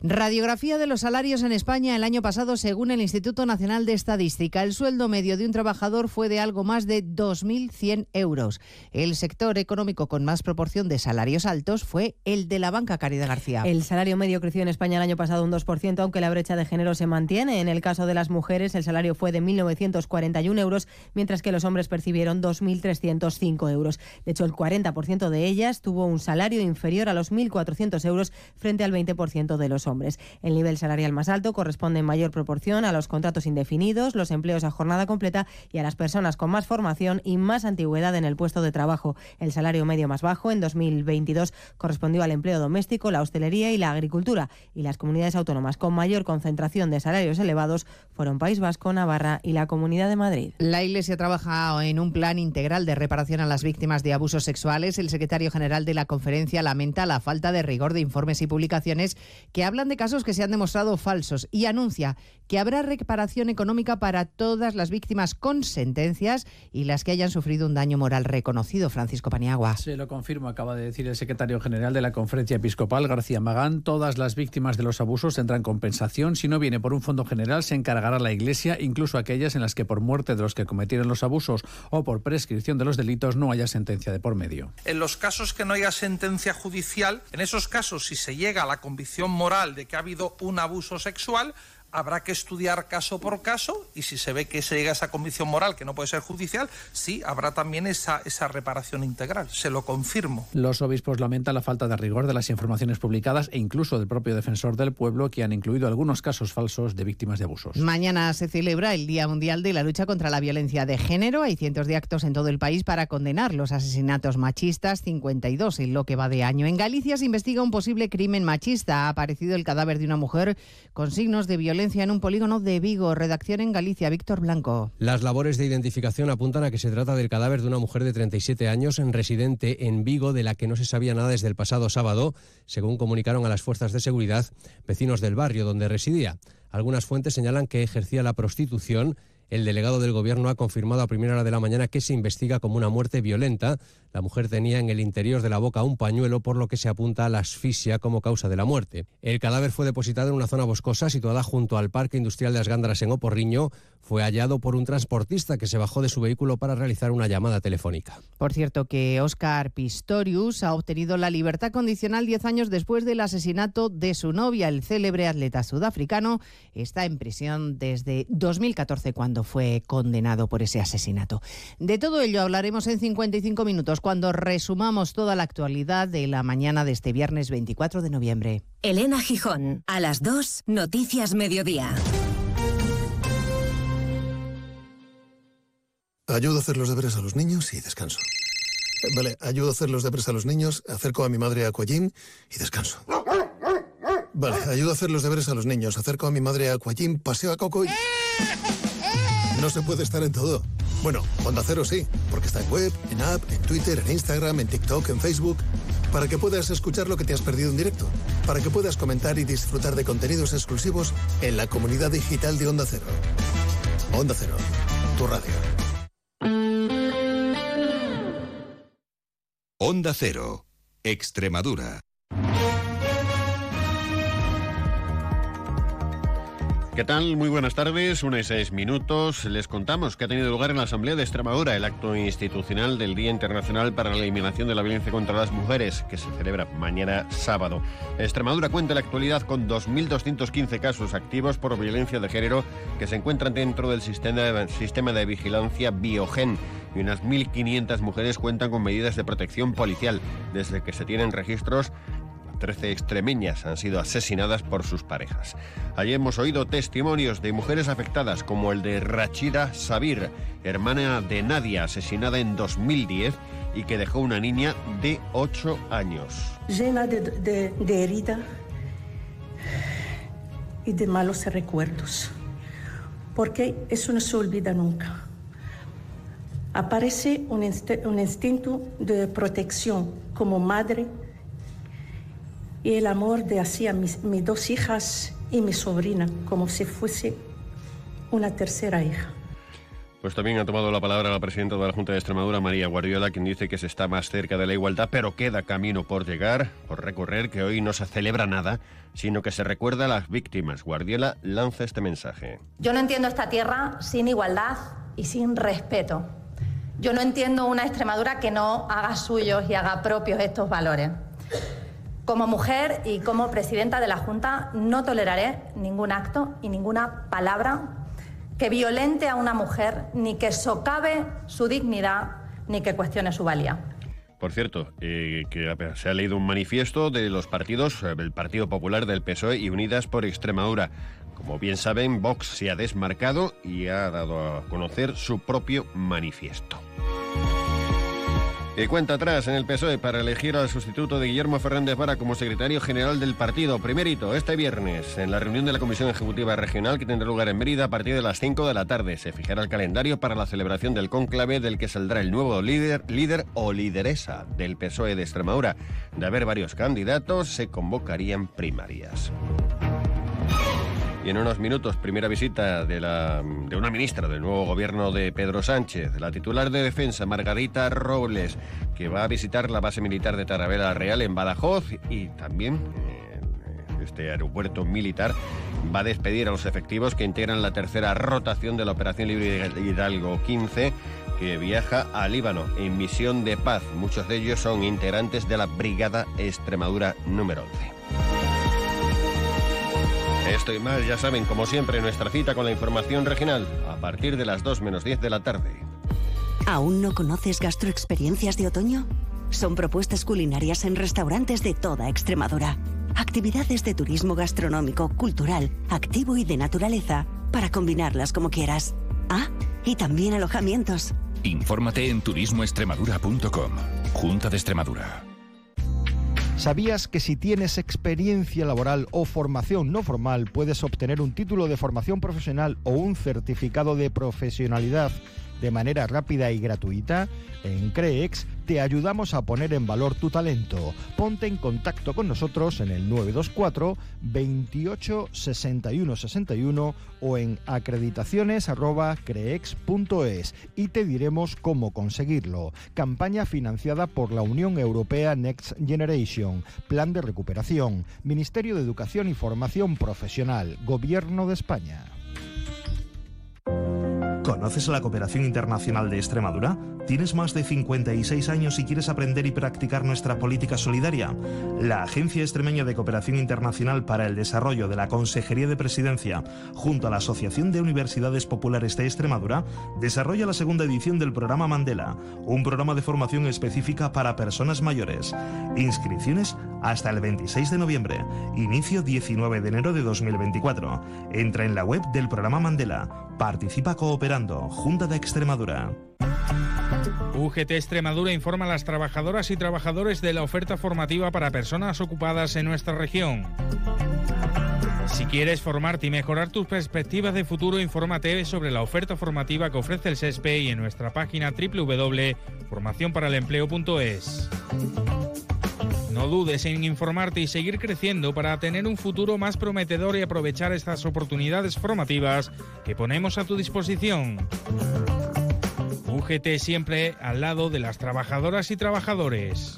Radiografía de los salarios en España el año pasado según el Instituto Nacional de Estadística. El sueldo medio de un trabajador fue de algo más de 2.100 euros. El sector económico con más proporción de salarios altos fue el de la banca Caridad García. El salario medio creció en España el año pasado un 2%, aunque la brecha de género se mantiene. En el caso de las mujeres, el salario fue de 1.941 euros, mientras que los hombres percibieron 2.305 euros. De hecho, el 40% de ellas tuvo un salario inferior a los 1.400 euros frente al 20% de los hombres. El nivel salarial más alto corresponde en mayor proporción a los contratos indefinidos, los empleos a jornada completa y a las personas con más formación y más antigüedad en el puesto de trabajo. El salario medio más bajo en 2022 correspondió al empleo doméstico, la hostelería y la agricultura. Y las comunidades autónomas con mayor concentración de salarios elevados fueron País Vasco, Navarra y la Comunidad de Madrid. La Iglesia trabaja en un plan integral de reparación a las víctimas de abusos sexuales. El secretario general de la conferencia lamenta la falta de rigor de informes y publicaciones que hablan de casos que se han demostrado falsos y anuncia que habrá reparación económica para todas las víctimas con sentencias y las que hayan sufrido un daño moral reconocido. Francisco Paniagua. Se lo confirmo, acaba de decir el secretario general de la Conferencia Episcopal, García Magán. Todas las víctimas de los abusos tendrán compensación. Si no viene por un fondo general, se encargará la Iglesia, incluso aquellas en las que por muerte de los que cometieron los abusos o por prescripción de los delitos no haya sentencia de por medio. En los casos que no haya sentencia judicial, en esos casos, si se llega a la convicción moral de que ha habido un abuso sexual, habrá que estudiar caso por caso y si se ve que se llega a esa convicción moral que no puede ser judicial, sí, habrá también esa, esa reparación integral. Se lo confirmo. Los obispos lamentan la falta de rigor de las informaciones publicadas e incluso del propio defensor del pueblo, que han incluido algunos casos falsos de víctimas de abusos. Mañana se celebra el Día Mundial de la Lucha contra la Violencia de Género. Hay cientos de actos en todo el país para condenar los asesinatos machistas, 52 en lo que va de año. En Galicia se investiga un posible crimen machista. Ha aparecido el cadáver de una mujer con signos de violencia en un polígono de Vigo. Redacción en Galicia, Víctor Blanco. Las labores de identificación apuntan a que se trata del cadáver de una mujer de 37 años, residente en Vigo, de la que no se sabía nada desde el pasado sábado, según comunicaron a las fuerzas de seguridad vecinos del barrio donde residía. Algunas fuentes señalan que ejercía la prostitución. El delegado del Gobierno ha confirmado a primera hora de la mañana que se investiga como una muerte violenta. La mujer tenía en el interior de la boca un pañuelo, por lo que se apunta a la asfixia como causa de la muerte. El cadáver fue depositado en una zona boscosa situada junto al Parque Industrial de las Gándaras en Oporriño. Fue hallado por un transportista que se bajó de su vehículo para realizar una llamada telefónica. Por cierto, que Oscar Pistorius ha obtenido la libertad condicional 10 años después del asesinato de su novia. El célebre atleta sudafricano está en prisión desde 2014 cuando fue condenado por ese asesinato. De todo ello hablaremos en 55 minutos cuando resumamos toda la actualidad de la mañana de este viernes 24 de noviembre. Elena Gijón, a las 2, Noticias Mediodía. Ayudo a hacer los deberes a los niños y descanso. Vale, ayudo a hacer los deberes a los niños, acerco a mi madre a Aquagym y descanso. Vale, ayudo a hacer los deberes a los niños, acerco a mi madre a Aquagym, paseo a Coco y... No se puede estar en todo. Bueno, Onda Cero sí, porque está en web, en app, en Twitter, en Instagram, en TikTok, en Facebook, para que puedas escuchar lo que te has perdido en directo, para que puedas comentar y disfrutar de contenidos exclusivos en la comunidad digital de Onda Cero. Onda Cero, tu radio. Onda Cero, Extremadura. ¿Qué tal? Muy buenas tardes. Una y seis minutos. Les contamos que ha tenido lugar en la Asamblea de Extremadura el acto institucional del Día Internacional para la Eliminación de la Violencia contra las Mujeres, que se celebra mañana sábado. Extremadura cuenta en la actualidad con 2.215 casos activos por violencia de género que se encuentran dentro del sistema de, vigilancia Biogen y unas 1.500 mujeres cuentan con medidas de protección policial desde que se tienen registros 13 extremeñas han sido asesinadas por sus parejas. Allí hemos oído testimonios de mujeres afectadas, como el de Rachida Sabir, hermana de Nadia, asesinada en 2010 y que dejó una niña de 8 años. llena de, de- herida y de malos recuerdos, porque eso no se olvida nunca. Aparece un instinto de protección como madre y el amor de hacia mis, mis dos hijas y mi sobrina, como si fuese una tercera hija. Pues también ha tomado la palabra la presidenta de la Junta de Extremadura, María Guardiola, quien dice que se está más cerca de la igualdad, pero queda camino por llegar, por recorrer, que hoy no se celebra nada, sino que se recuerda a las víctimas. Guardiola lanza este mensaje. Yo no entiendo esta tierra sin igualdad y sin respeto. Yo no entiendo una Extremadura que no haga suyos y haga propios estos valores. Como mujer y como presidenta de la Junta no toleraré ningún acto y ninguna palabra que violente a una mujer, ni que socave su dignidad, ni que cuestione su valía. Por cierto, eh, que se ha leído un manifiesto de los partidos, eh, el Partido Popular del PSOE y Unidas por Extremadura. Como bien saben, Vox se ha desmarcado y ha dado a conocer su propio manifiesto. Y cuenta atrás en el PSOE para elegir al sustituto de Guillermo Fernández Vara como secretario general del partido. Primerito, este viernes, en la reunión de la Comisión Ejecutiva Regional que tendrá lugar en Mérida a partir de las 5 de la tarde. Se fijará el calendario para la celebración del cónclave del que saldrá el nuevo líder, líder o lideresa del PSOE de Extremadura. De haber varios candidatos, se convocarían primarias. Y en unos minutos, primera visita de, una ministra del nuevo gobierno de Pedro Sánchez, la titular de defensa, Margarita Robles, que va a visitar la base militar de Taravera Real en Badajoz y también eh, este aeropuerto militar va a despedir a los efectivos que integran la tercera rotación de la Operación Libre Hidalgo 15 que viaja a Líbano en misión de paz. Muchos de ellos son integrantes de la Brigada Extremadura número 11. Esto y más, ya saben, como siempre, nuestra cita con la información regional a partir de las 2 menos 10 de la tarde. ¿Aún no conoces gastroexperiencias de otoño? Son propuestas culinarias en restaurantes de toda Extremadura. Actividades de turismo gastronómico, cultural, activo y de naturaleza para combinarlas como quieras. Ah, y también alojamientos. Infórmate en turismoextremadura.com. Junta de Extremadura. ¿Sabías que si tienes experiencia laboral o formación no formal puedes obtener un título de formación profesional o un certificado de profesionalidad de manera rápida y gratuita? En CREEX te ayudamos a poner en valor tu talento. Ponte en contacto con nosotros en el 924 28 61 61 o en acreditaciones@creex.es y te diremos cómo conseguirlo. Campaña financiada por la Unión Europea Next Generation, Plan de Recuperación, Ministerio de Educación y Formación Profesional, Gobierno de España. ¿Conoces la Cooperación Internacional de Extremadura? ¿Tienes más de 56 años y quieres aprender y practicar nuestra política solidaria? La Agencia Extremeña de Cooperación Internacional para el Desarrollo de la Consejería de Presidencia, junto a la Asociación de Universidades Populares de Extremadura, desarrolla la segunda edición del programa Mandela, un programa de formación específica para personas mayores. Inscripciones hasta el 26 de noviembre, inicio 19 de enero de 2024. Entra en la web del programa Mandela. Participa cooperando. Junta de Extremadura. UGT Extremadura informa a las trabajadoras y trabajadores de la oferta formativa para personas ocupadas en nuestra región. Si quieres formarte y mejorar tus perspectivas de futuro, infórmate sobre la oferta formativa que ofrece el SESPE y en nuestra página www.formacionparalempleo.es. No dudes en informarte y seguir creciendo para tener un futuro más prometedor y aprovechar estas oportunidades formativas que ponemos a tu disposición. UGT siempre al lado de las trabajadoras y trabajadores.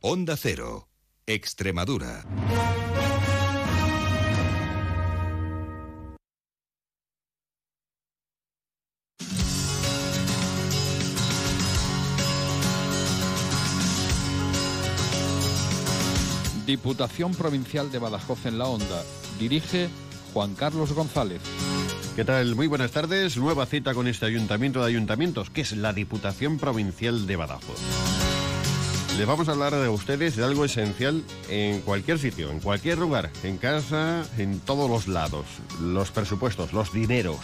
Onda Cero, Extremadura. Diputación Provincial de Badajoz en la Onda. Dirige Juan Carlos González. ¿Qué tal? Muy buenas tardes. Nueva cita con este ayuntamiento de ayuntamientos, que es la Diputación Provincial de Badajoz. Les vamos a hablar de ustedes de algo esencial en cualquier sitio, en cualquier lugar, en casa, en todos los lados. Los presupuestos, los dineros.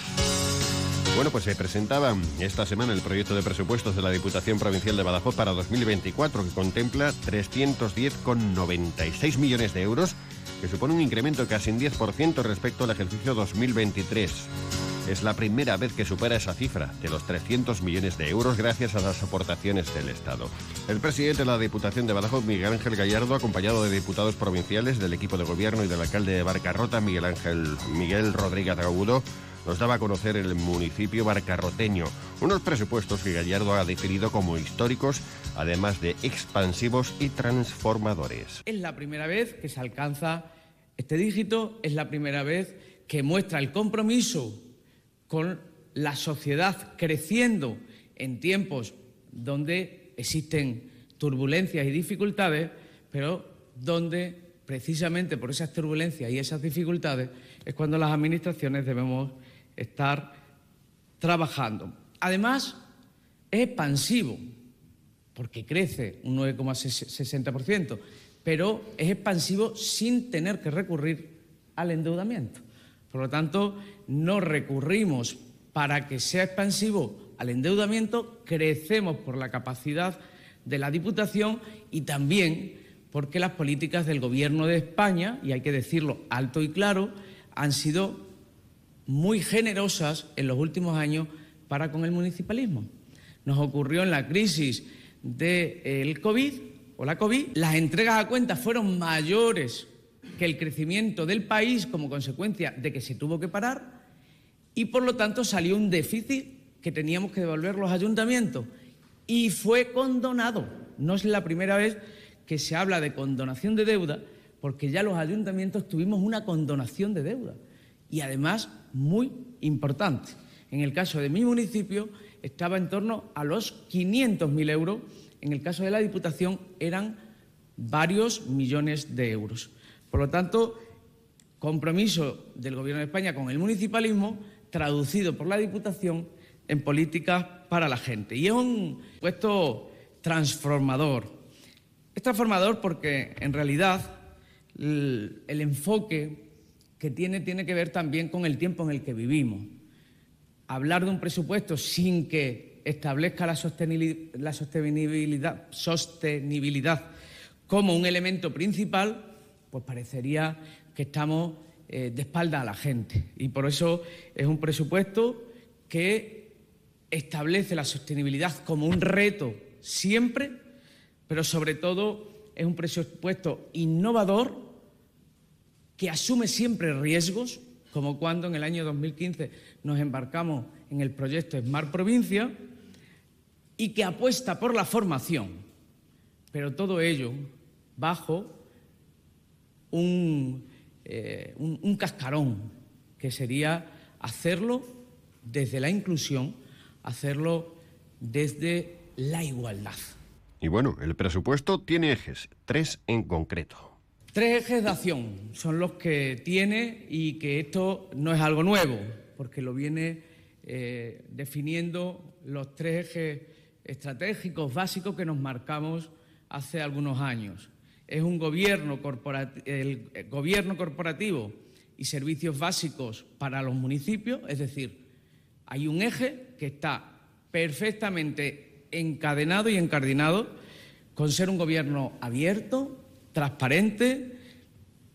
Bueno, pues se presentaba esta semana el proyecto de presupuestos de la Diputación Provincial de Badajoz para 2024, que contempla 310,96 millones de euros, que supone un incremento casi en 10% respecto al ejercicio 2023. Es la primera vez que supera esa cifra de los 300 millones de euros gracias a las aportaciones del Estado. El presidente de la Diputación de Badajoz, Miguel Ángel Gallardo, acompañado de diputados provinciales, del equipo de gobierno y del alcalde de Barcarrota, Miguel Ángel Miguel Rodríguez Agudo, nos daba a conocer el municipio barcarroteño. Unos presupuestos que Gallardo ha definido como históricos, además de expansivos y transformadores. Es la primera vez que se alcanza este dígito, es la primera vez que muestra el compromiso con la sociedad creciendo en tiempos donde existen turbulencias y dificultades, pero donde precisamente por esas turbulencias y esas dificultades es cuando las administraciones debemos estar trabajando. Además, es expansivo, porque crece un 9,60%, pero es expansivo sin tener que recurrir al endeudamiento. Por lo tanto, no recurrimos para que sea expansivo al endeudamiento, crecemos por la capacidad de la Diputación y también porque las políticas del Gobierno de España, y hay que decirlo alto y claro, han sido muy generosas en los últimos años para con el municipalismo. Nos ocurrió en la crisis del COVID o la COVID, las entregas a cuentas fueron mayores que el crecimiento del país como consecuencia de que se tuvo que parar y por lo tanto salió un déficit que teníamos que devolver los ayuntamientos y fue condonado. No es la primera vez que se habla de condonación de deuda porque ya los ayuntamientos tuvimos una condonación de deuda y además muy importante. En el caso de mi municipio estaba en torno a los 500.000 euros, en el caso de la Diputación eran varios millones de euros. Por lo tanto, compromiso del Gobierno de España con el municipalismo traducido por la Diputación en políticas para la gente. Y es un puesto transformador. Es transformador porque en realidad el, el enfoque que tiene tiene que ver también con el tiempo en el que vivimos. Hablar de un presupuesto sin que establezca la sostenibilidad, la sostenibilidad, sostenibilidad como un elemento principal, pues parecería que estamos eh, de espalda a la gente. Y por eso es un presupuesto que establece la sostenibilidad como un reto siempre, pero sobre todo es un presupuesto innovador que asume siempre riesgos, como cuando en el año 2015 nos embarcamos en el proyecto Smart Provincia, y que apuesta por la formación, pero todo ello bajo un, eh, un, un cascarón, que sería hacerlo desde la inclusión, hacerlo desde la igualdad. Y bueno, el presupuesto tiene ejes, tres en concreto. Tres ejes de acción son los que tiene y que esto no es algo nuevo, porque lo viene eh, definiendo los tres ejes estratégicos básicos que nos marcamos hace algunos años. Es un el gobierno corporativo y servicios básicos para los municipios, es decir, hay un eje que está perfectamente encadenado y encardinado con ser un gobierno abierto, transparente,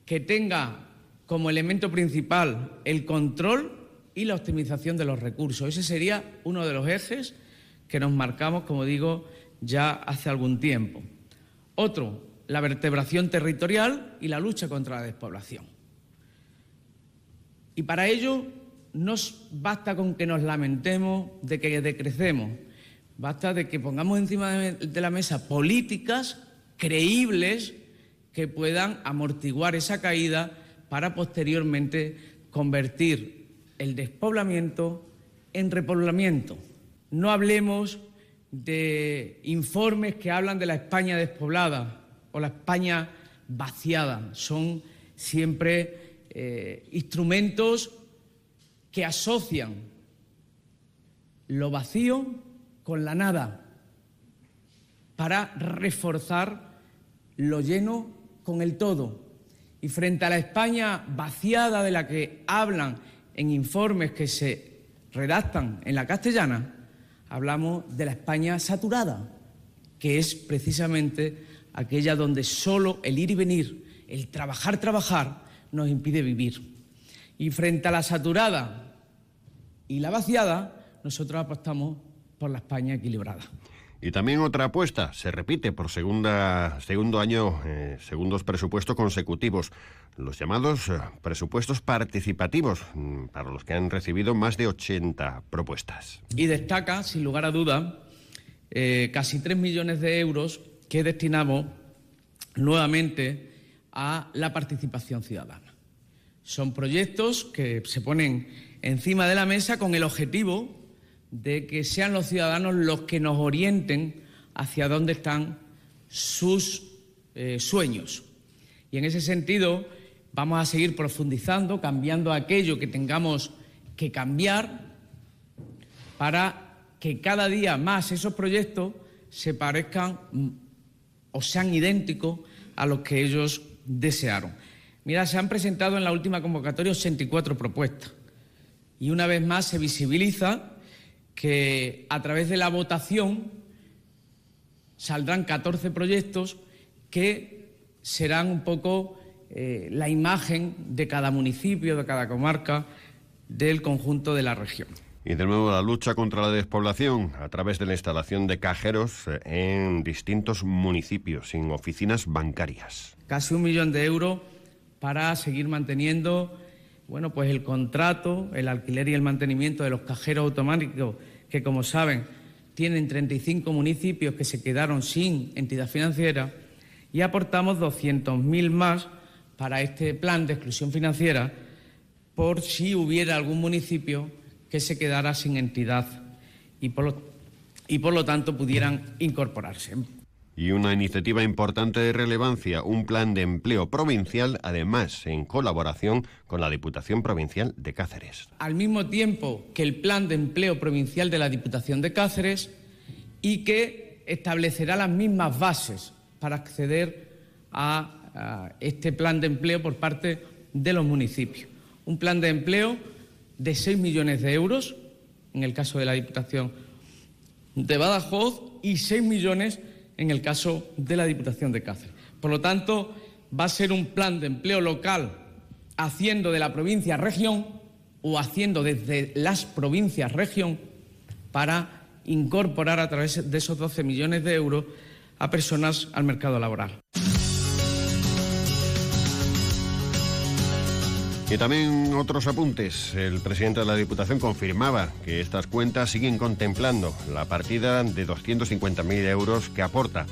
que tenga como elemento principal el control y la optimización de los recursos. Ese sería uno de los ejes que nos marcamos, como digo, ya hace algún tiempo. Otro, la vertebración territorial y la lucha contra la despoblación. Y para ello no basta con que nos lamentemos de que decrecemos, basta de que pongamos encima de la mesa políticas creíbles que puedan amortiguar esa caída para posteriormente convertir el despoblamiento en repoblamiento. No hablemos de informes que hablan de la España despoblada o la España vaciada. Son siempre eh, instrumentos que asocian lo vacío con la nada para reforzar lo lleno con el todo. Y frente a la España vaciada de la que hablan en informes que se redactan en la castellana, hablamos de la España saturada, que es precisamente aquella donde solo el ir y venir, el trabajar, trabajar, nos impide vivir. Y frente a la saturada y la vaciada, nosotros apostamos por la España equilibrada. Y también otra apuesta, se repite por segunda, segundo año, eh, segundos presupuestos consecutivos, los llamados eh, presupuestos participativos, mm, para los que han recibido más de 80 propuestas. Y destaca, sin lugar a duda, eh, casi 3 millones de euros que destinamos nuevamente a la participación ciudadana. Son proyectos que se ponen encima de la mesa con el objetivo de que sean los ciudadanos los que nos orienten hacia dónde están sus eh, sueños. Y en ese sentido vamos a seguir profundizando, cambiando aquello que tengamos que cambiar para que cada día más esos proyectos se parezcan o sean idénticos a los que ellos desearon. Mira, se han presentado en la última convocatoria 84 propuestas y una vez más se visibiliza que a través de la votación saldrán 14 proyectos que serán un poco eh, la imagen de cada municipio, de cada comarca, del conjunto de la región. Y de nuevo la lucha contra la despoblación a través de la instalación de cajeros eh, en distintos municipios, sin oficinas bancarias. Casi un millón de euros para seguir manteniendo bueno, pues el contrato, el alquiler y el mantenimiento de los cajeros automáticos, que como saben tienen 35 municipios que se quedaron sin entidad financiera, y aportamos 200.000 más para este plan de exclusión financiera por si hubiera algún municipio que se quedara sin entidad y por y por lo tanto pudieran incorporarse. Y una iniciativa importante de relevancia, un plan de empleo provincial, además en colaboración con la Diputación Provincial de Cáceres. Al mismo tiempo que el plan de empleo provincial de la Diputación de Cáceres y que establecerá las mismas bases para acceder a, este plan de empleo por parte de los municipios. Un plan de empleo de 6 millones de euros, en el caso de la Diputación de Badajoz, y 6 millones en el caso de la Diputación de Cáceres. Por lo tanto, va a ser un plan de empleo local haciendo de la provincia región o haciendo desde las provincias región para incorporar a través de esos 12 millones de euros a personas al mercado laboral. Y también otros apuntes. El presidente de la Diputación confirmaba que estas cuentas siguen contemplando la partida de 250.000 euros que aporta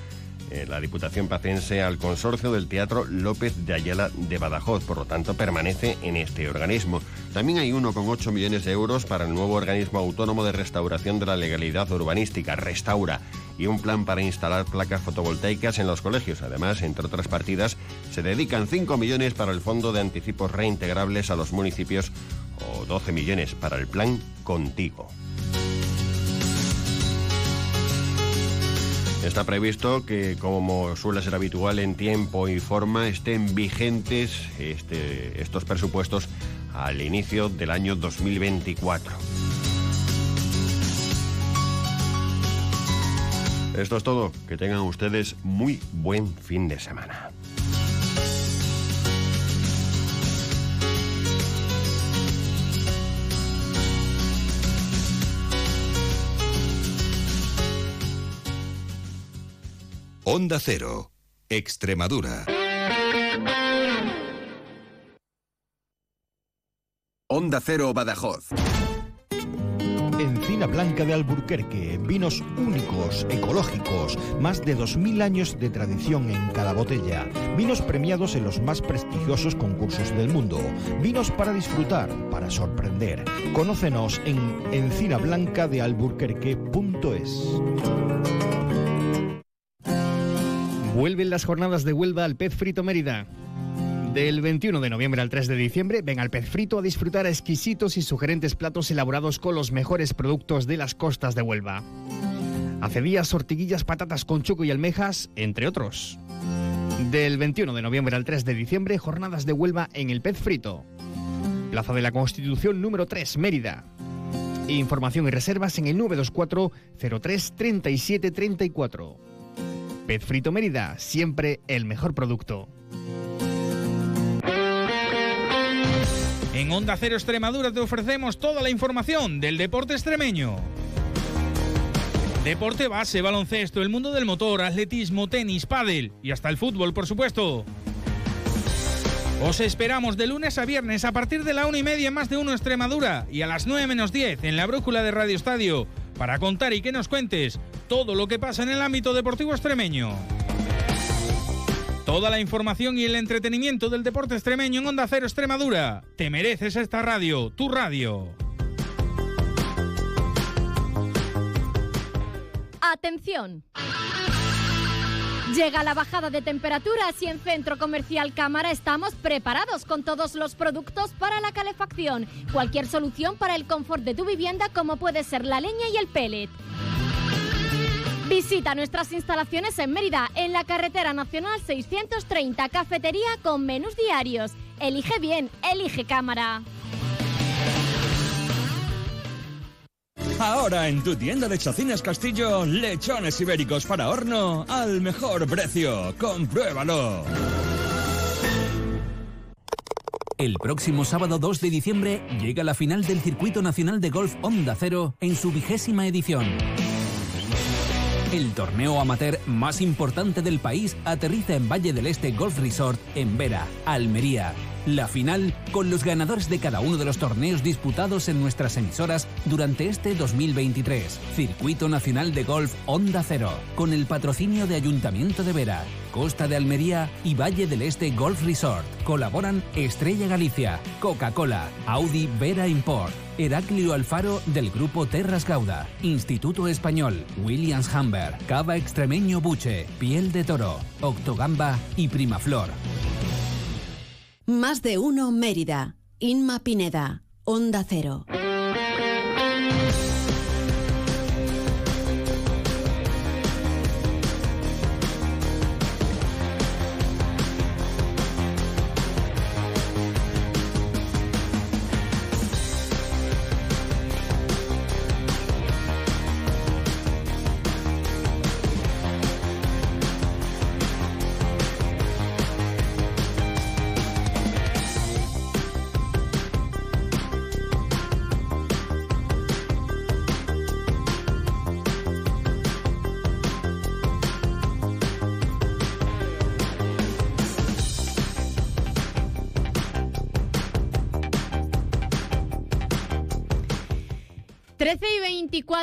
eh, la Diputación Pacense al consorcio del Teatro López de Ayala de Badajoz. Por lo tanto, permanece en este organismo. También hay 1,8 millones de euros para el nuevo organismo autónomo de restauración de la legalidad urbanística, Restaura, y un plan para instalar placas fotovoltaicas en los colegios. Además, entre otras partidas, se dedican 5 millones para el Fondo de Anticipos Reintegrables a los municipios o 12 millones para el plan Contigo. Está previsto que, como suele ser habitual en tiempo y forma, estén vigentes este, estos presupuestos al inicio del año 2024. Esto es todo. Que tengan ustedes muy buen fin de semana. Onda Cero, Extremadura. Onda Cero Badajoz. Encina Blanca de Alburquerque, vinos únicos, ecológicos, más de 2.000 años de tradición en cada botella, vinos premiados en los más prestigiosos concursos del mundo, vinos para disfrutar, para sorprender. Conócenos en encinablancadealburquerque.es. Vuelven las jornadas de Huelva al Pez Frito Mérida. Del 21 de noviembre al 3 de diciembre, ven al Pez Frito a disfrutar exquisitos y sugerentes platos elaborados con los mejores productos de las costas de Huelva. Hace días, tortiguillas, patatas con chuco y almejas, entre otros. Del 21 de noviembre al 3 de diciembre, jornadas de Huelva en el Pez Frito. Plaza de la Constitución número 3, Mérida. Información y reservas en el 924 03 37 34. Pez Frito Mérida, siempre el mejor producto. En Onda Cero Extremadura te ofrecemos toda la información del deporte extremeño. Deporte base, baloncesto, el mundo del motor, atletismo, tenis, pádel y hasta el fútbol, por supuesto. Os esperamos de lunes a viernes a partir de la una y media en más de uno Extremadura y a las 9 menos 10 en la brújula de Radio Estadio para contar y que nos cuentes todo lo que pasa en el ámbito deportivo extremeño. Toda la información y el entretenimiento del deporte extremeño en Onda Cero Extremadura. Te mereces esta radio, tu radio. Atención. Llega la bajada de temperaturas y en Centro Comercial Cámara estamos preparados con todos los productos para la calefacción. Cualquier solución para el confort de tu vivienda como puede ser la leña y el pellet. Visita nuestras instalaciones en Mérida, en la carretera nacional 630, cafetería con menús diarios. Elige bien, elige cámara. Ahora en tu tienda de Chocines Castillo, lechones ibéricos para horno al mejor precio. Compruébalo. El próximo sábado 2 de diciembre llega la final del Circuito Nacional de Golf Onda Cero en su vigésima edición. El torneo amateur más importante del país aterriza en Valle del Este Golf Resort en Vera, Almería. La final con los ganadores de cada uno de los torneos disputados en nuestras emisoras durante este 2023. Circuito Nacional de Golf Onda Cero, con el patrocinio de Ayuntamiento de Vera, Costa de Almería y Valle del Este Golf Resort. Colaboran Estrella Galicia, Coca-Cola, Audi Vera Import. Heraclio Alfaro del Grupo Terras Gauda, Instituto Español, Williams Humber, Cava Extremeño Buche, Piel de Toro, Octogamba y Primaflor. Más de uno Mérida. Inma Pineda. Onda Cero.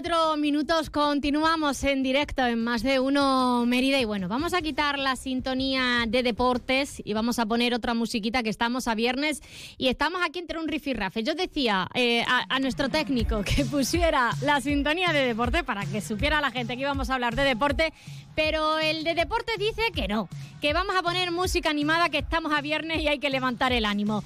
24 minutos, continuamos en directo en más de uno Mérida y bueno, vamos a quitar la sintonía de deportes y vamos a poner otra musiquita que estamos a viernes y estamos aquí entre un rifirrafe. Yo decía eh, a, a, nuestro técnico que pusiera la sintonía de deporte para que supiera la gente que íbamos a hablar de deporte, pero el de deporte dice que no, que vamos a poner música animada, que estamos a viernes y hay que levantar el ánimo.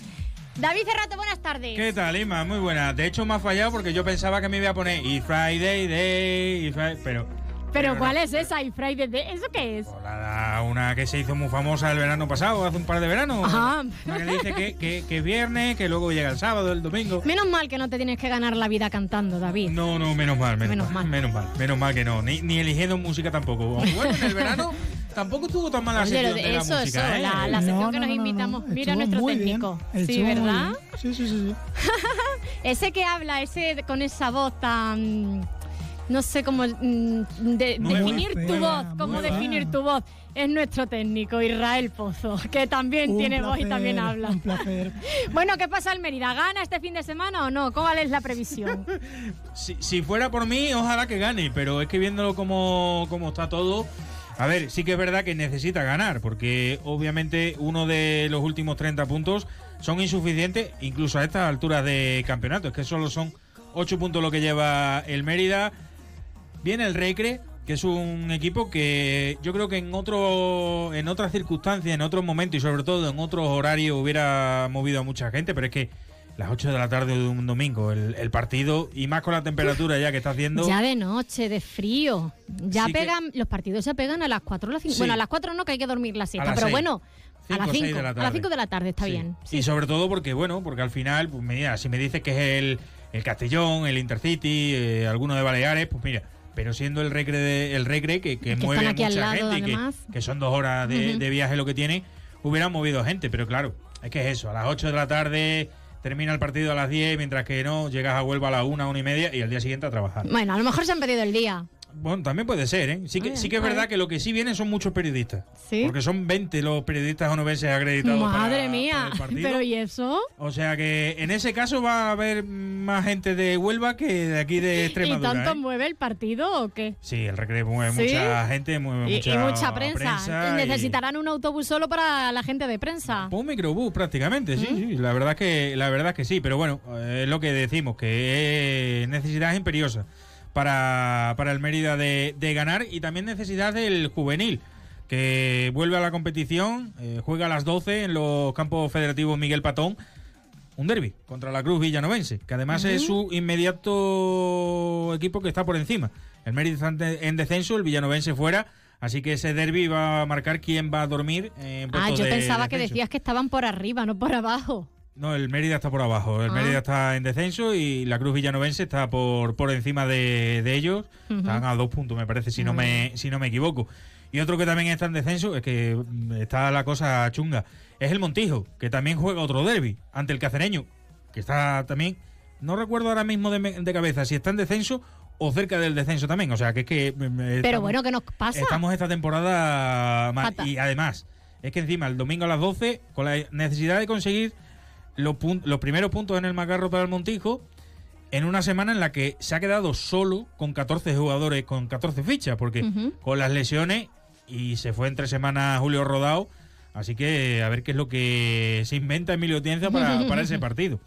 David Cerrato, buenas tardes. ¿Qué tal, Ima? Muy buena. De hecho, me ha fallado porque yo pensaba que me iba a poner y Friday Day, y Friday, pero... ¿Pero cuál es esa? ¿Y Friday Day? ¿Eso qué es? La, una que se hizo muy famosa el verano pasado, hace un par de veranos. Ajá. Una que dice que, que, que, es viernes, que luego llega el sábado, el domingo. Menos mal que no te tienes que ganar la vida cantando, David. No, no, menos mal, menos, Menos mal, mal. Menos mal, menos mal que no. Ni, ni eligiendo música tampoco. Bueno, en el verano tampoco estuvo tan mala la Oye, sección de- de la eso, música, eso, ¿eh? la, la sección que nos invitamos. Mira nuestro técnico. Sí, ¿verdad? Sí, sí, sí. Ese que habla, ese con esa voz tan. No sé cómo mm, de- definir tu voz, cómo definir tu voz. Es nuestro técnico, Israel Pozo, que también Un tiene voz y también habla. Un placer. Bueno, ¿qué pasa el Mérida? ¿Gana este fin de semana o no? ¿Cuál es la previsión? Si, si fuera por mí, ojalá que gane, pero es que viéndolo como, como está todo. A ver, sí que es verdad que necesita ganar, porque obviamente uno de los últimos 30 puntos son insuficientes, incluso a estas alturas de campeonato. Es que solo son 8 puntos lo que lleva el Mérida. Viene el Recre, que es un equipo que yo creo que en otro en otras circunstancias, en otros momentos y sobre todo en otros horarios hubiera movido a mucha gente, pero es que las 8 de la tarde de un domingo, el, el partido, y más con la temperatura ya que está haciendo. Ya de noche, de frío. Ya Sí que- pegan, los partidos se pegan a las 4 o las 5. Sí. Bueno, a las 4 no, que hay que dormir la siesta, pero seis. bueno, a Cinco las o seis 5. de la A las tarde. 5 de la tarde está Sí. bien. Y sobre todo porque, bueno, porque al final, pues mira, si me dices que es el, el Castellón, el Intercity, eh, alguno de Baleares, pues mira, pero siendo el recre, de- el recre que, que Que mueve a mucha lado, gente y que, que son dos horas de, viaje lo que tiene, hubieran movido gente, pero claro, es que es eso, a las 8 de la tarde termina el partido a las 10, mientras que no, llegas a Huelva a las 1, 1 y media y al día siguiente a trabajar. Bueno, a lo mejor se han pedido el día. Bueno, también puede ser, ¿eh? Sí que, sí que es verdad que lo que sí vienen son muchos periodistas. ¿Sí? Porque son 20 los periodistas onubenses acreditados Madre para mía. el. Pero ¿y eso? O sea que en ese caso va a haber más gente de Huelva que de aquí de ¿Y Extremadura. tanto ¿eh? mueve el partido o qué? Sí, el recreo mueve ¿Sí? mucha gente, mueve Y, mucha, y mucha prensa. y- Necesitarán un autobús solo para la gente de prensa. Un microbús prácticamente, sí, sí, la verdad que la verdad que sí, pero bueno, eh, es lo que decimos, que es necesidad imperiosa para, para el Mérida de, de ganar y también necesidad del juvenil, que vuelve a la competición, eh, juega a las 12 en los campos federativos Miguel Patón, un derby contra la Cruz Villanovense, que además es su inmediato equipo que está por encima. El Mérida está en de- en descenso, el Villanovense fuera, así que ese derby va a marcar quién va a dormir en Ah, yo de pensaba que decías que estaban por arriba, no por abajo. No, el Mérida está por abajo. El Ah. Mérida está en descenso y la Cruz Villanovense está por, por encima de, de ellos. Están a dos puntos, me parece, si no me, si no me equivoco. Y otro que también está en descenso, es que mm, está la cosa chunga, es el Montijo, que también juega otro derby ante el Cacereño, que está también, no recuerdo ahora mismo de, cabeza si está en descenso o cerca del descenso también. O sea, que es que... mm, Pero estamos- bueno, ¿qué nos pasa? Estamos esta temporada mal. Y además, es que encima el domingo a las 12, con la necesidad de conseguir los, pun- los primeros puntos en el Macarro para el Montijo, en una semana en la que se ha quedado solo con 14 jugadores, con 14 fichas, porque con las lesiones y se fue entre semanas Julio Rodado. Así que a ver qué es lo que se inventa Emilio Tienza para, para ese partido.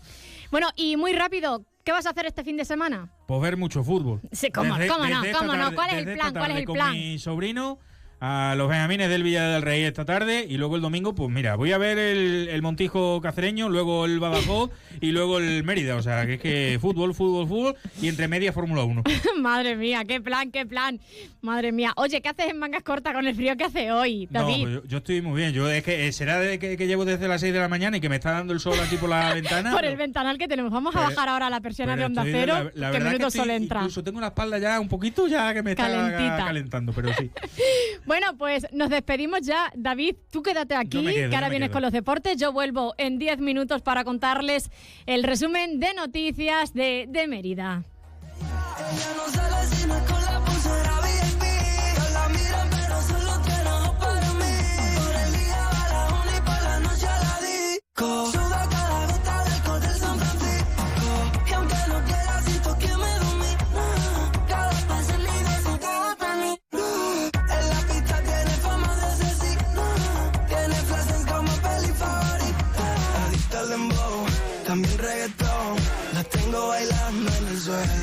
Bueno, y muy rápido, ¿qué vas a hacer este fin de semana? Pues ver mucho fútbol. Sí, ¿cómo- cómo no? ¿Cómo no? ¿Cuál es el desde plan? ¿Cuál es el con plan? mi sobrino a los Benjamines del Villa del Rey esta tarde y luego el domingo, pues mira, voy a ver el, el Montijo Cacereño, luego el Badajoz y luego el Mérida. O sea, que es que fútbol, fútbol, fútbol y entre media Fórmula 1. Madre mía, qué plan, qué plan. Madre mía. Oye, ¿qué haces en mangas cortas con el frío que hace hoy, No, David? pues yo, yo estoy muy bien. Yo es que eh, será de que, que llevo desde las 6 de la mañana y que me está dando el sol aquí por la ventana. Por el ventanal que tenemos. Vamos a bajar ahora la persiana de Onda Cero, la- la que verdad minuto estoy- sol entra. Incluso tengo la espalda ya un poquito ya que me está Calentita. calentando, pero sí. Bueno, pues nos despedimos ya. David, tú quédate aquí, quedo, que ahora vienes quedo. con los deportes. Yo vuelvo en 10 minutos para contarles el resumen de noticias de, de Mérida. Suda Las tengo bailando en el suelo.